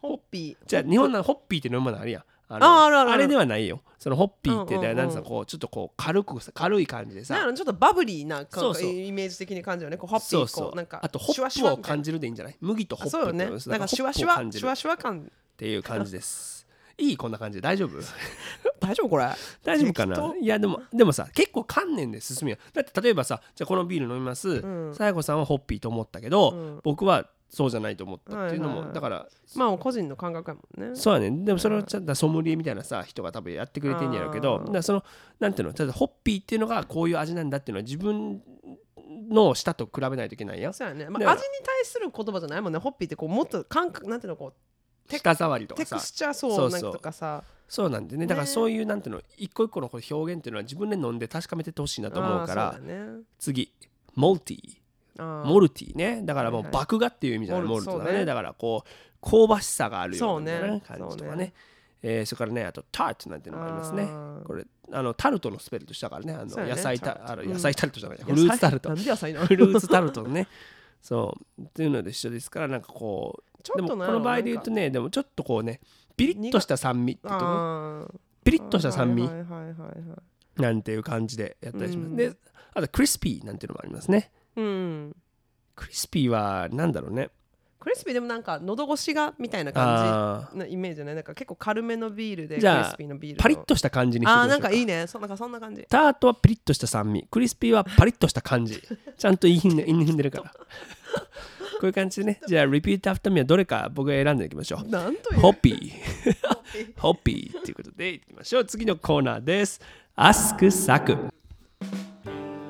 ホッピー。じゃあ日本のホッピーって飲むものあるやん。あああるあるある。れではないよ。そのホッピーってうんうんうんなんつうのこうちょっとこう軽くさ軽い感じでんやろちょっとバブリーなかそうそう。イメージ的に感じるよね。こうホッピーそうそうこう。なんかあとホシュワップをシュワみたいな感じるでいいんじゃない？麦とホップあそうよね。なんかシュワシュワシュワシュワ感。ていう感じですいいこんな感じで大丈夫？(laughs) 大丈夫これ？大丈夫かな？いやでもでもさ結構観念で進むよだって例えばさじゃあこのビール飲みます。ん。さやこさんはホッピーと思ったけど、うん。僕はそうじゃないと思ったっていうのも、はいはいはい。だからまあ個人の感覚やもんね。そうやね。でもそれをちゃんとソムリエみたいなさ人が多分やってくれてんやろうけどだそのなんていうの例えばホッピーっていうのがこういう味なんだっていうのは自分の舌と比べないといけないやんそうやね、まあ、味に対する言葉じゃないもんね。ホッピーってこうもっと感覚なんていうのこうテ舌触りとかさ。テクスチャーそうそうそうなんとかさそうなんでね。だからね。そういうなんていうの一個一個の表現っていうのは自分で飲んで確かめてってほしいなと思うから次モルティモルティね。だからもう麦芽っていう意味じゃない。モモルトだね。だからこう香ばしさがあるような感じとかね。えーそれからねあとタートなんていうのもありますね。これあのタルトのスペルとしたからね。あの野菜タタルト。あのうん野菜タルトじゃない。フルーツタルト。フルーツタルトね。そう。っていうので一緒ですからなんかこうちょっとこの場合で言うとねでもちょっとこうねピリッとした酸味ってとピリッとした酸味なんていう感じでやったりします、うん。であと crispy なんていうのもありますね。うん。 crispy はなんだろうね。 crispy でもなんか喉越しがみたいな感あじなイメージじゃないなんか結構軽めのビールで crispy のビールのパリッとした感じにしてあーなんかいいね。そなんかそんな感じ。タートはピリッとした酸味。 crispy はパリッとした感じ。ちゃんと言い踏んで言い踏んでるから。こういう感じでねじゃあ repeat after me はどれか僕が選んでいきましょう。なんという？ホッピー。ホッピー。ということでいきましょう。次のコーナーです。アスクサク。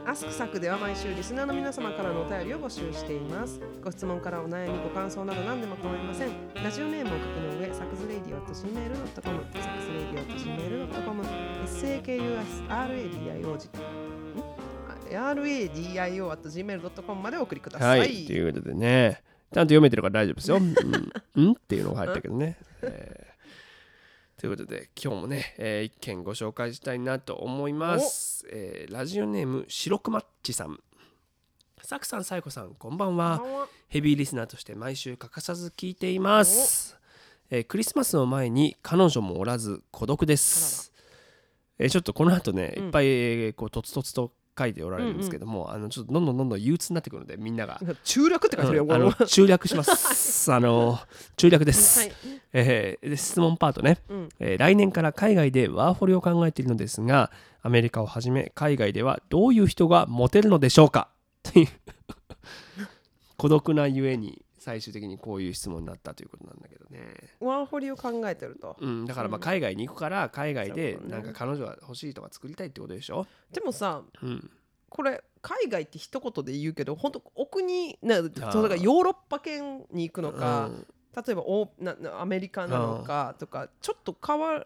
アスクサクでは毎週リスナーの皆様からのお便りを募集しています。ご質問からお悩み、ご感想など何でも構いません。ラジオネームを書きの上、サクズレイディオ .gmail.com、サクズレイディオ .gmail.com、sakusradio radio.gmail.com までお送りくださ。はいい、ということでねちゃんと読めてるから大丈夫ですよ。うん、うんっていうのが入ったけどね。(laughs) えーということで今日もね、えー一件ご紹介したいなと思います。えーラジオネーム白くまっちさん。サクさん、サイコさん、こんばんは。ヘビーリスナーとして毎週欠かさず聞いています。えークリスマスを前に彼女もおらず孤独です。えーちょっとこの後ね、うんいっぱいえーこうとつとつと書いておられるんですけども、あのちょっとどんどんどんどん憂鬱になってくるのでみんなが。中略って書いてるよ、うんあの中略します。(laughs) あの中略です。はい。えーで質問パートね、うんえー来年から海外でワーホリを考えているのですがアメリカをはじめ海外ではどういう人がモテるのでしょうか？という (laughs) 孤独なゆえに最終的にこういう質問になったということなんだけどね、ワーホリを考えてると。うん、だからまあ海外に行くから海外でなんか彼女が欲しいとか作りたいってことでしょ、でもさ、うん、これ海外って一言で言うけど本当奥になそうだーからヨーロッパ圏に行くのか、うん。例えばおななアメリカなのかとかちょっと変わ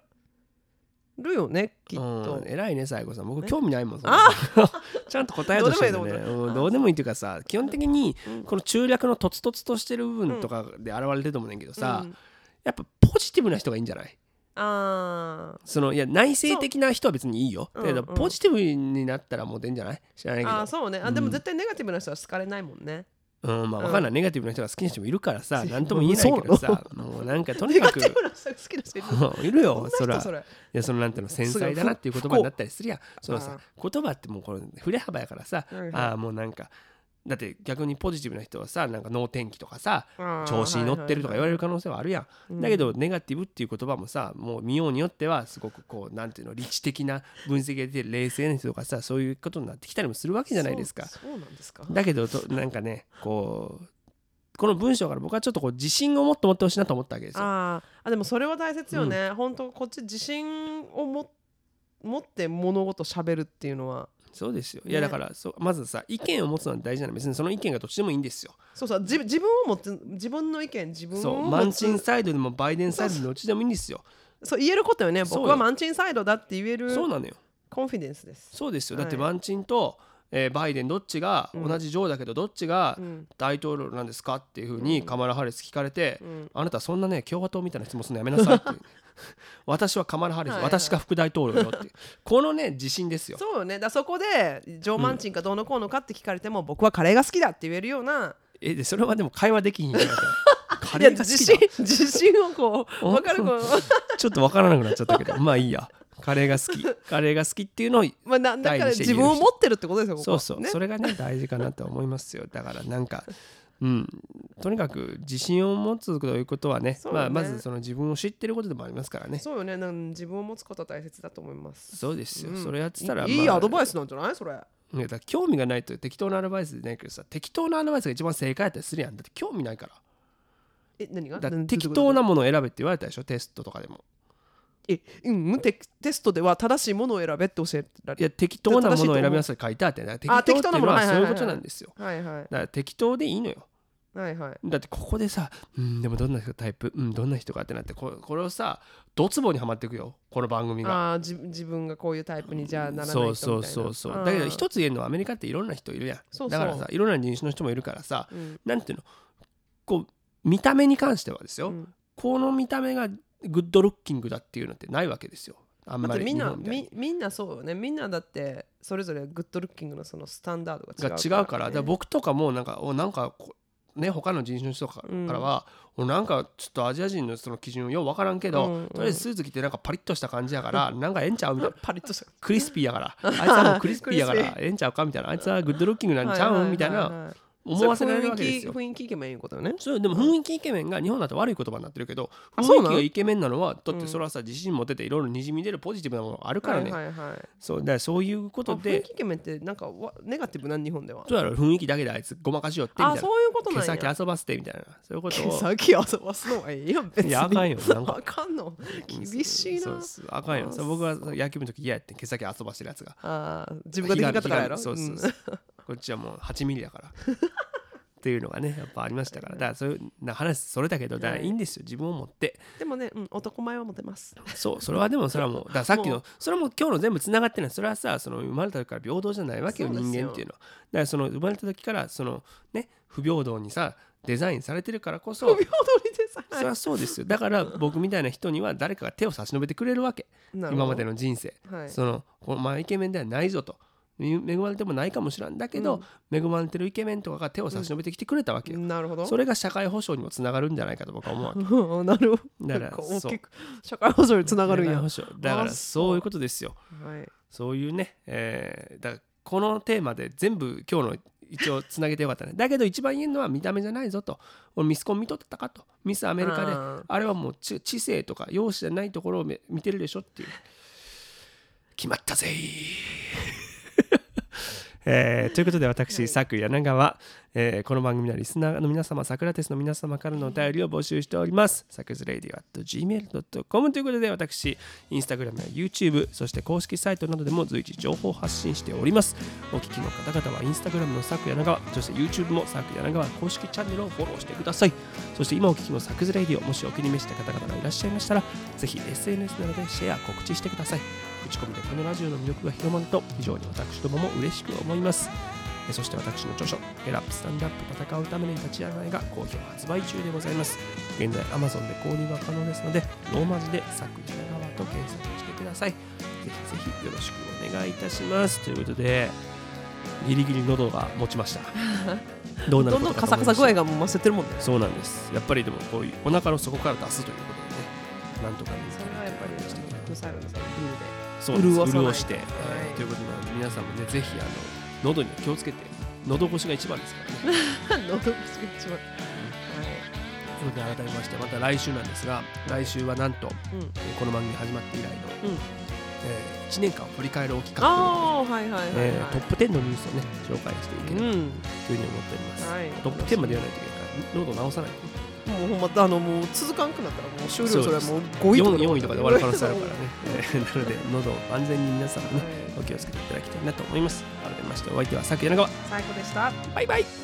るよねきっと、うん、偉いね最後さん。僕ね。興味ないもん (laughs) ちゃんと答えとしてるね。どうでもいいっていうかさ基本的にうん。この中略のとつとつとしてる部分とかで現れてると思うねんけどさ、うん。やっぱポジティブな人がいいんじゃない？あそのいや内省的な人は別にいいよ。だけどポジティブになったらもう出んじゃない？知らないけど。ーあーそうね。あうん。でも絶対ネガティブな人は好かれないもんね、うんまあうんわかんない、ネガティブな人が好きな人もいるからさ (laughs) 何とも言えないけどさ。もうなんかとにネかくいる。よ。そら。いやそのなんていうの繊細だなっていう言葉になったりするやん。そのさ言葉ってもうこれ振れ幅やからさ、はいはいああもうなんかだって逆にポジティブな人はさなんか能天気とかさ調子に乗ってるとか言われる可能性はあるやん、うん。だけどネガティブっていう言葉もさもう見ようによってはすごくこうなんていうの理知的な分析が出て冷静な人とかさそういうことになってきたりもするわけじゃないですか。そうなんですか？だけどとなんかねこうこの文章から僕はちょっとこう自信をもっと持ってほしいなと思ったわけですよ。あー。あでもそれは大切よね、本当こっち自信をも持って物事しゃべるっていうのはそうですよ。いねやだからそうまずさ意見を持つのは大事なの。別にその意見がどっちでもいいんですよ。そうそう自自分を持って自分の意見自分をそう持つマンチンサイドでもバイデンサイドでもどっちでもいいんですよ。そう言えることよね。そうよ。僕はマンチンサイドだって言えるそうなのよ。コンフィデンスです、そうですよ。だってはいマンチンと、えーバイデンどっちがうん。同じ上だけどどっちがうん。大統領なんですかっていうふうにカマラ・ハリス聞かれて、うん、あなたそんなね共和党みたいな質問するのやめなさいって (laughs) 私はカマラ・ハリス、はいはい。私が副大統領よって。(laughs) このね自信ですよ。そうよね。だそこでジョー・マンチンかどうのこうのかって聞かれても、僕はカレーが好きだって言えるような。えでそれはでも会話できひんじゃないか。(laughs) カレーが。好きだ自信自信をこう分かるこう。ちょっとわからなくなっちゃったけど。まあいいや。カレーが好き。カレーが好きっていうのをまあ、なだか自分を持ってるってことですよそうそう、ね。それがね大事かなと思いますよ。だからなんかうん。とにかく自信を持つということはねね。まあ、まずその自分を知ってることでもありますからね。そうよね。なん自分を持つことは大切だと思います。そうですよ、うん。それやってたらいいいいまあアドバイスなんじゃない？それ。いやだ興味がないと適当なアドバイスでないけどさ適当なアドバイスが一番正解やったりするやんだって興味ないから。え何が？適当なものを選べって言われたでしょテストとかでも。えうんテテストでは正しいものを選べって教えられいや適当なものを選びなさい書いてあってだからあ適当っていうのは適当なもの。はそういうことなんですよ。はいはい。だから適当でいいのよはいはい。だってここでさ、うん、でもどんな人タイプ、うん、どんな人かってなってこれこれをさドツボにはまっていくよ。この番組が。ああ自自分がこういうタイプにじゃあならないとそうそうみたいな。そうそうあーだけど一つ言えるのはアメリカっていろんな人いるやん。そうそう。だからさいろんな人種の人もいるからさうん。なんていうの？こう見た目に関してはですよ、うん。この見た目が good looking だっていうのってないわけですよ。あんまりみんなみみみんなそうよね。みんなだってそれぞれ good looking のそのスタンダードが違うが違うから。僕とかもなんかおなんかこね他の人種の人からは、おなんかちょっとアジア人のその基準よう分からんけど、うんうん。とりあえずスーツ着てなんかパリッとした感じやからなんかええんちゃうみたいな。(laughs) パリッとした。 crispy やから。あいつはもう crispy やから (laughs) ええんちゃうかみたいな。あいつは good looking なんちゃうんみたいな思わせられるわけですよ。雰囲気雰囲気イケメンいうことよね。そうでも雰囲気イケメンが日本だと悪い言葉になってるけど雰囲気がイケメンなのはだってうんそれはさ自信持てていろいろにじみ出るポジティブなものがあるからね、はいはいはい。そうだからそういうことあ雰囲で気イケメンってなんかわネガティブな日本ではそうやろ雰囲気だけであいつごまかしよってみたいな。あそういうこと毛なんや。先遊ばせてみたいな。そういうことを。毛先遊ばすのはいいやん別に。いやあかんよ。なんか。あかんの。厳しいな。あかんよ。そう僕は野球部の時嫌やってん毛先遊ばしてるやつが。あー自分ができなかったからやろ。そうそうそうこっちはもう8ミリだから。っていうのがねやっぱありましたから。だからそういうな話それだけどだからい。いんですよ。自分を持って。うんでもね、うん、男前はモテます。そうそれはでもそれはもうだからさっきものそれはもう今日の全部つながってない。それはさその生まれた時から平等じゃないわけよ人間っていうの。はだからその生まれた時からそのね不平等にさデザインされてるからこそ。不平等にでさそりゃそうですよ。だから僕みたいな人には誰かが手を差し伸べてくれるわけ。今までの、の人生。はい、そのこのまあイケメンではないぞと恵まれてもないかもしれんだけど、恵まれてるイケメンとかが手を差し伸べてきてくれたわけよ、なるほど。それが社会保障にもつながるんじゃないかと僕は思うわけ。う (laughs) んなるほど。だか社会保障につながるんや、だからあそう。いうことですよ。い、そういうね、えーだからこのテーマで全部今日の一応つなげてよかったね。だけど一番言えるのは見た目じゃないぞと。俺ミスコン見とったかと。ミスアメリカで。あれはもう知知性とか容姿じゃないところをめ見てるでしょっていう。決まったぜえーということで私、佐久柳川、えーこの番組ではリスナーの皆様、サクラテスの皆様からのお便りを募集しております。サクズレディオ gmail.com ということで、私、インスタグラムや YouTube、そして公式サイトなどでも随時情報を発信しております。お聞きの方々はインスタグラムのサク柳川、そして YouTube もサク柳川公式チャンネルをフォローしてください。そして今お聞きのサクズレディオ、もしお気に召した方々がいらっしゃいましたら、ぜひ SNS などでシェア、告知してください。口コミでこのラジオの魅力が広まると非常に私どもも嬉しく思います。えそして私の著書「エラップスタンドアップ戦うために立ち上がり」が好評発売中でございます。現在 Amazon で購入が可能ですのでローマ字で「作柳川」と検索してください。ぜひぜひよろしくお願いいたします。ということでギリギリ喉が持ちました。(laughs) どうなることどんどんカサカサ具合がもう増せてるもんね。そうなんです。やっぱりでもこういうお腹の底から出すということでねなんとかねそれはやっぱりしていきたいルサイルのそのビールでそうです。潤して、はい。えーということなので皆さんもねぜひあの喉には気をつけて喉越しが一番ですからね。(laughs) 喉越しが一番。はとい。うことで改めましてまた来週なんですが来週はなんと、いうん。この番組始まって以来の、うん。え1年間を振り返ろう企画ということトップ10のニュースをね紹介していければといううんふうに思っております、はい。トップ10までやらないといけない。から喉を直さないともうほんまあのもう続かんくなったらもう終了それはもう5位とか 4, 4位とかで終わる可能性あるからね。(laughs) なので喉を安全に皆さんもねはいお気をつけていただきたいなと思います。改めましてお相手はさく柳川最高でした。バイバイ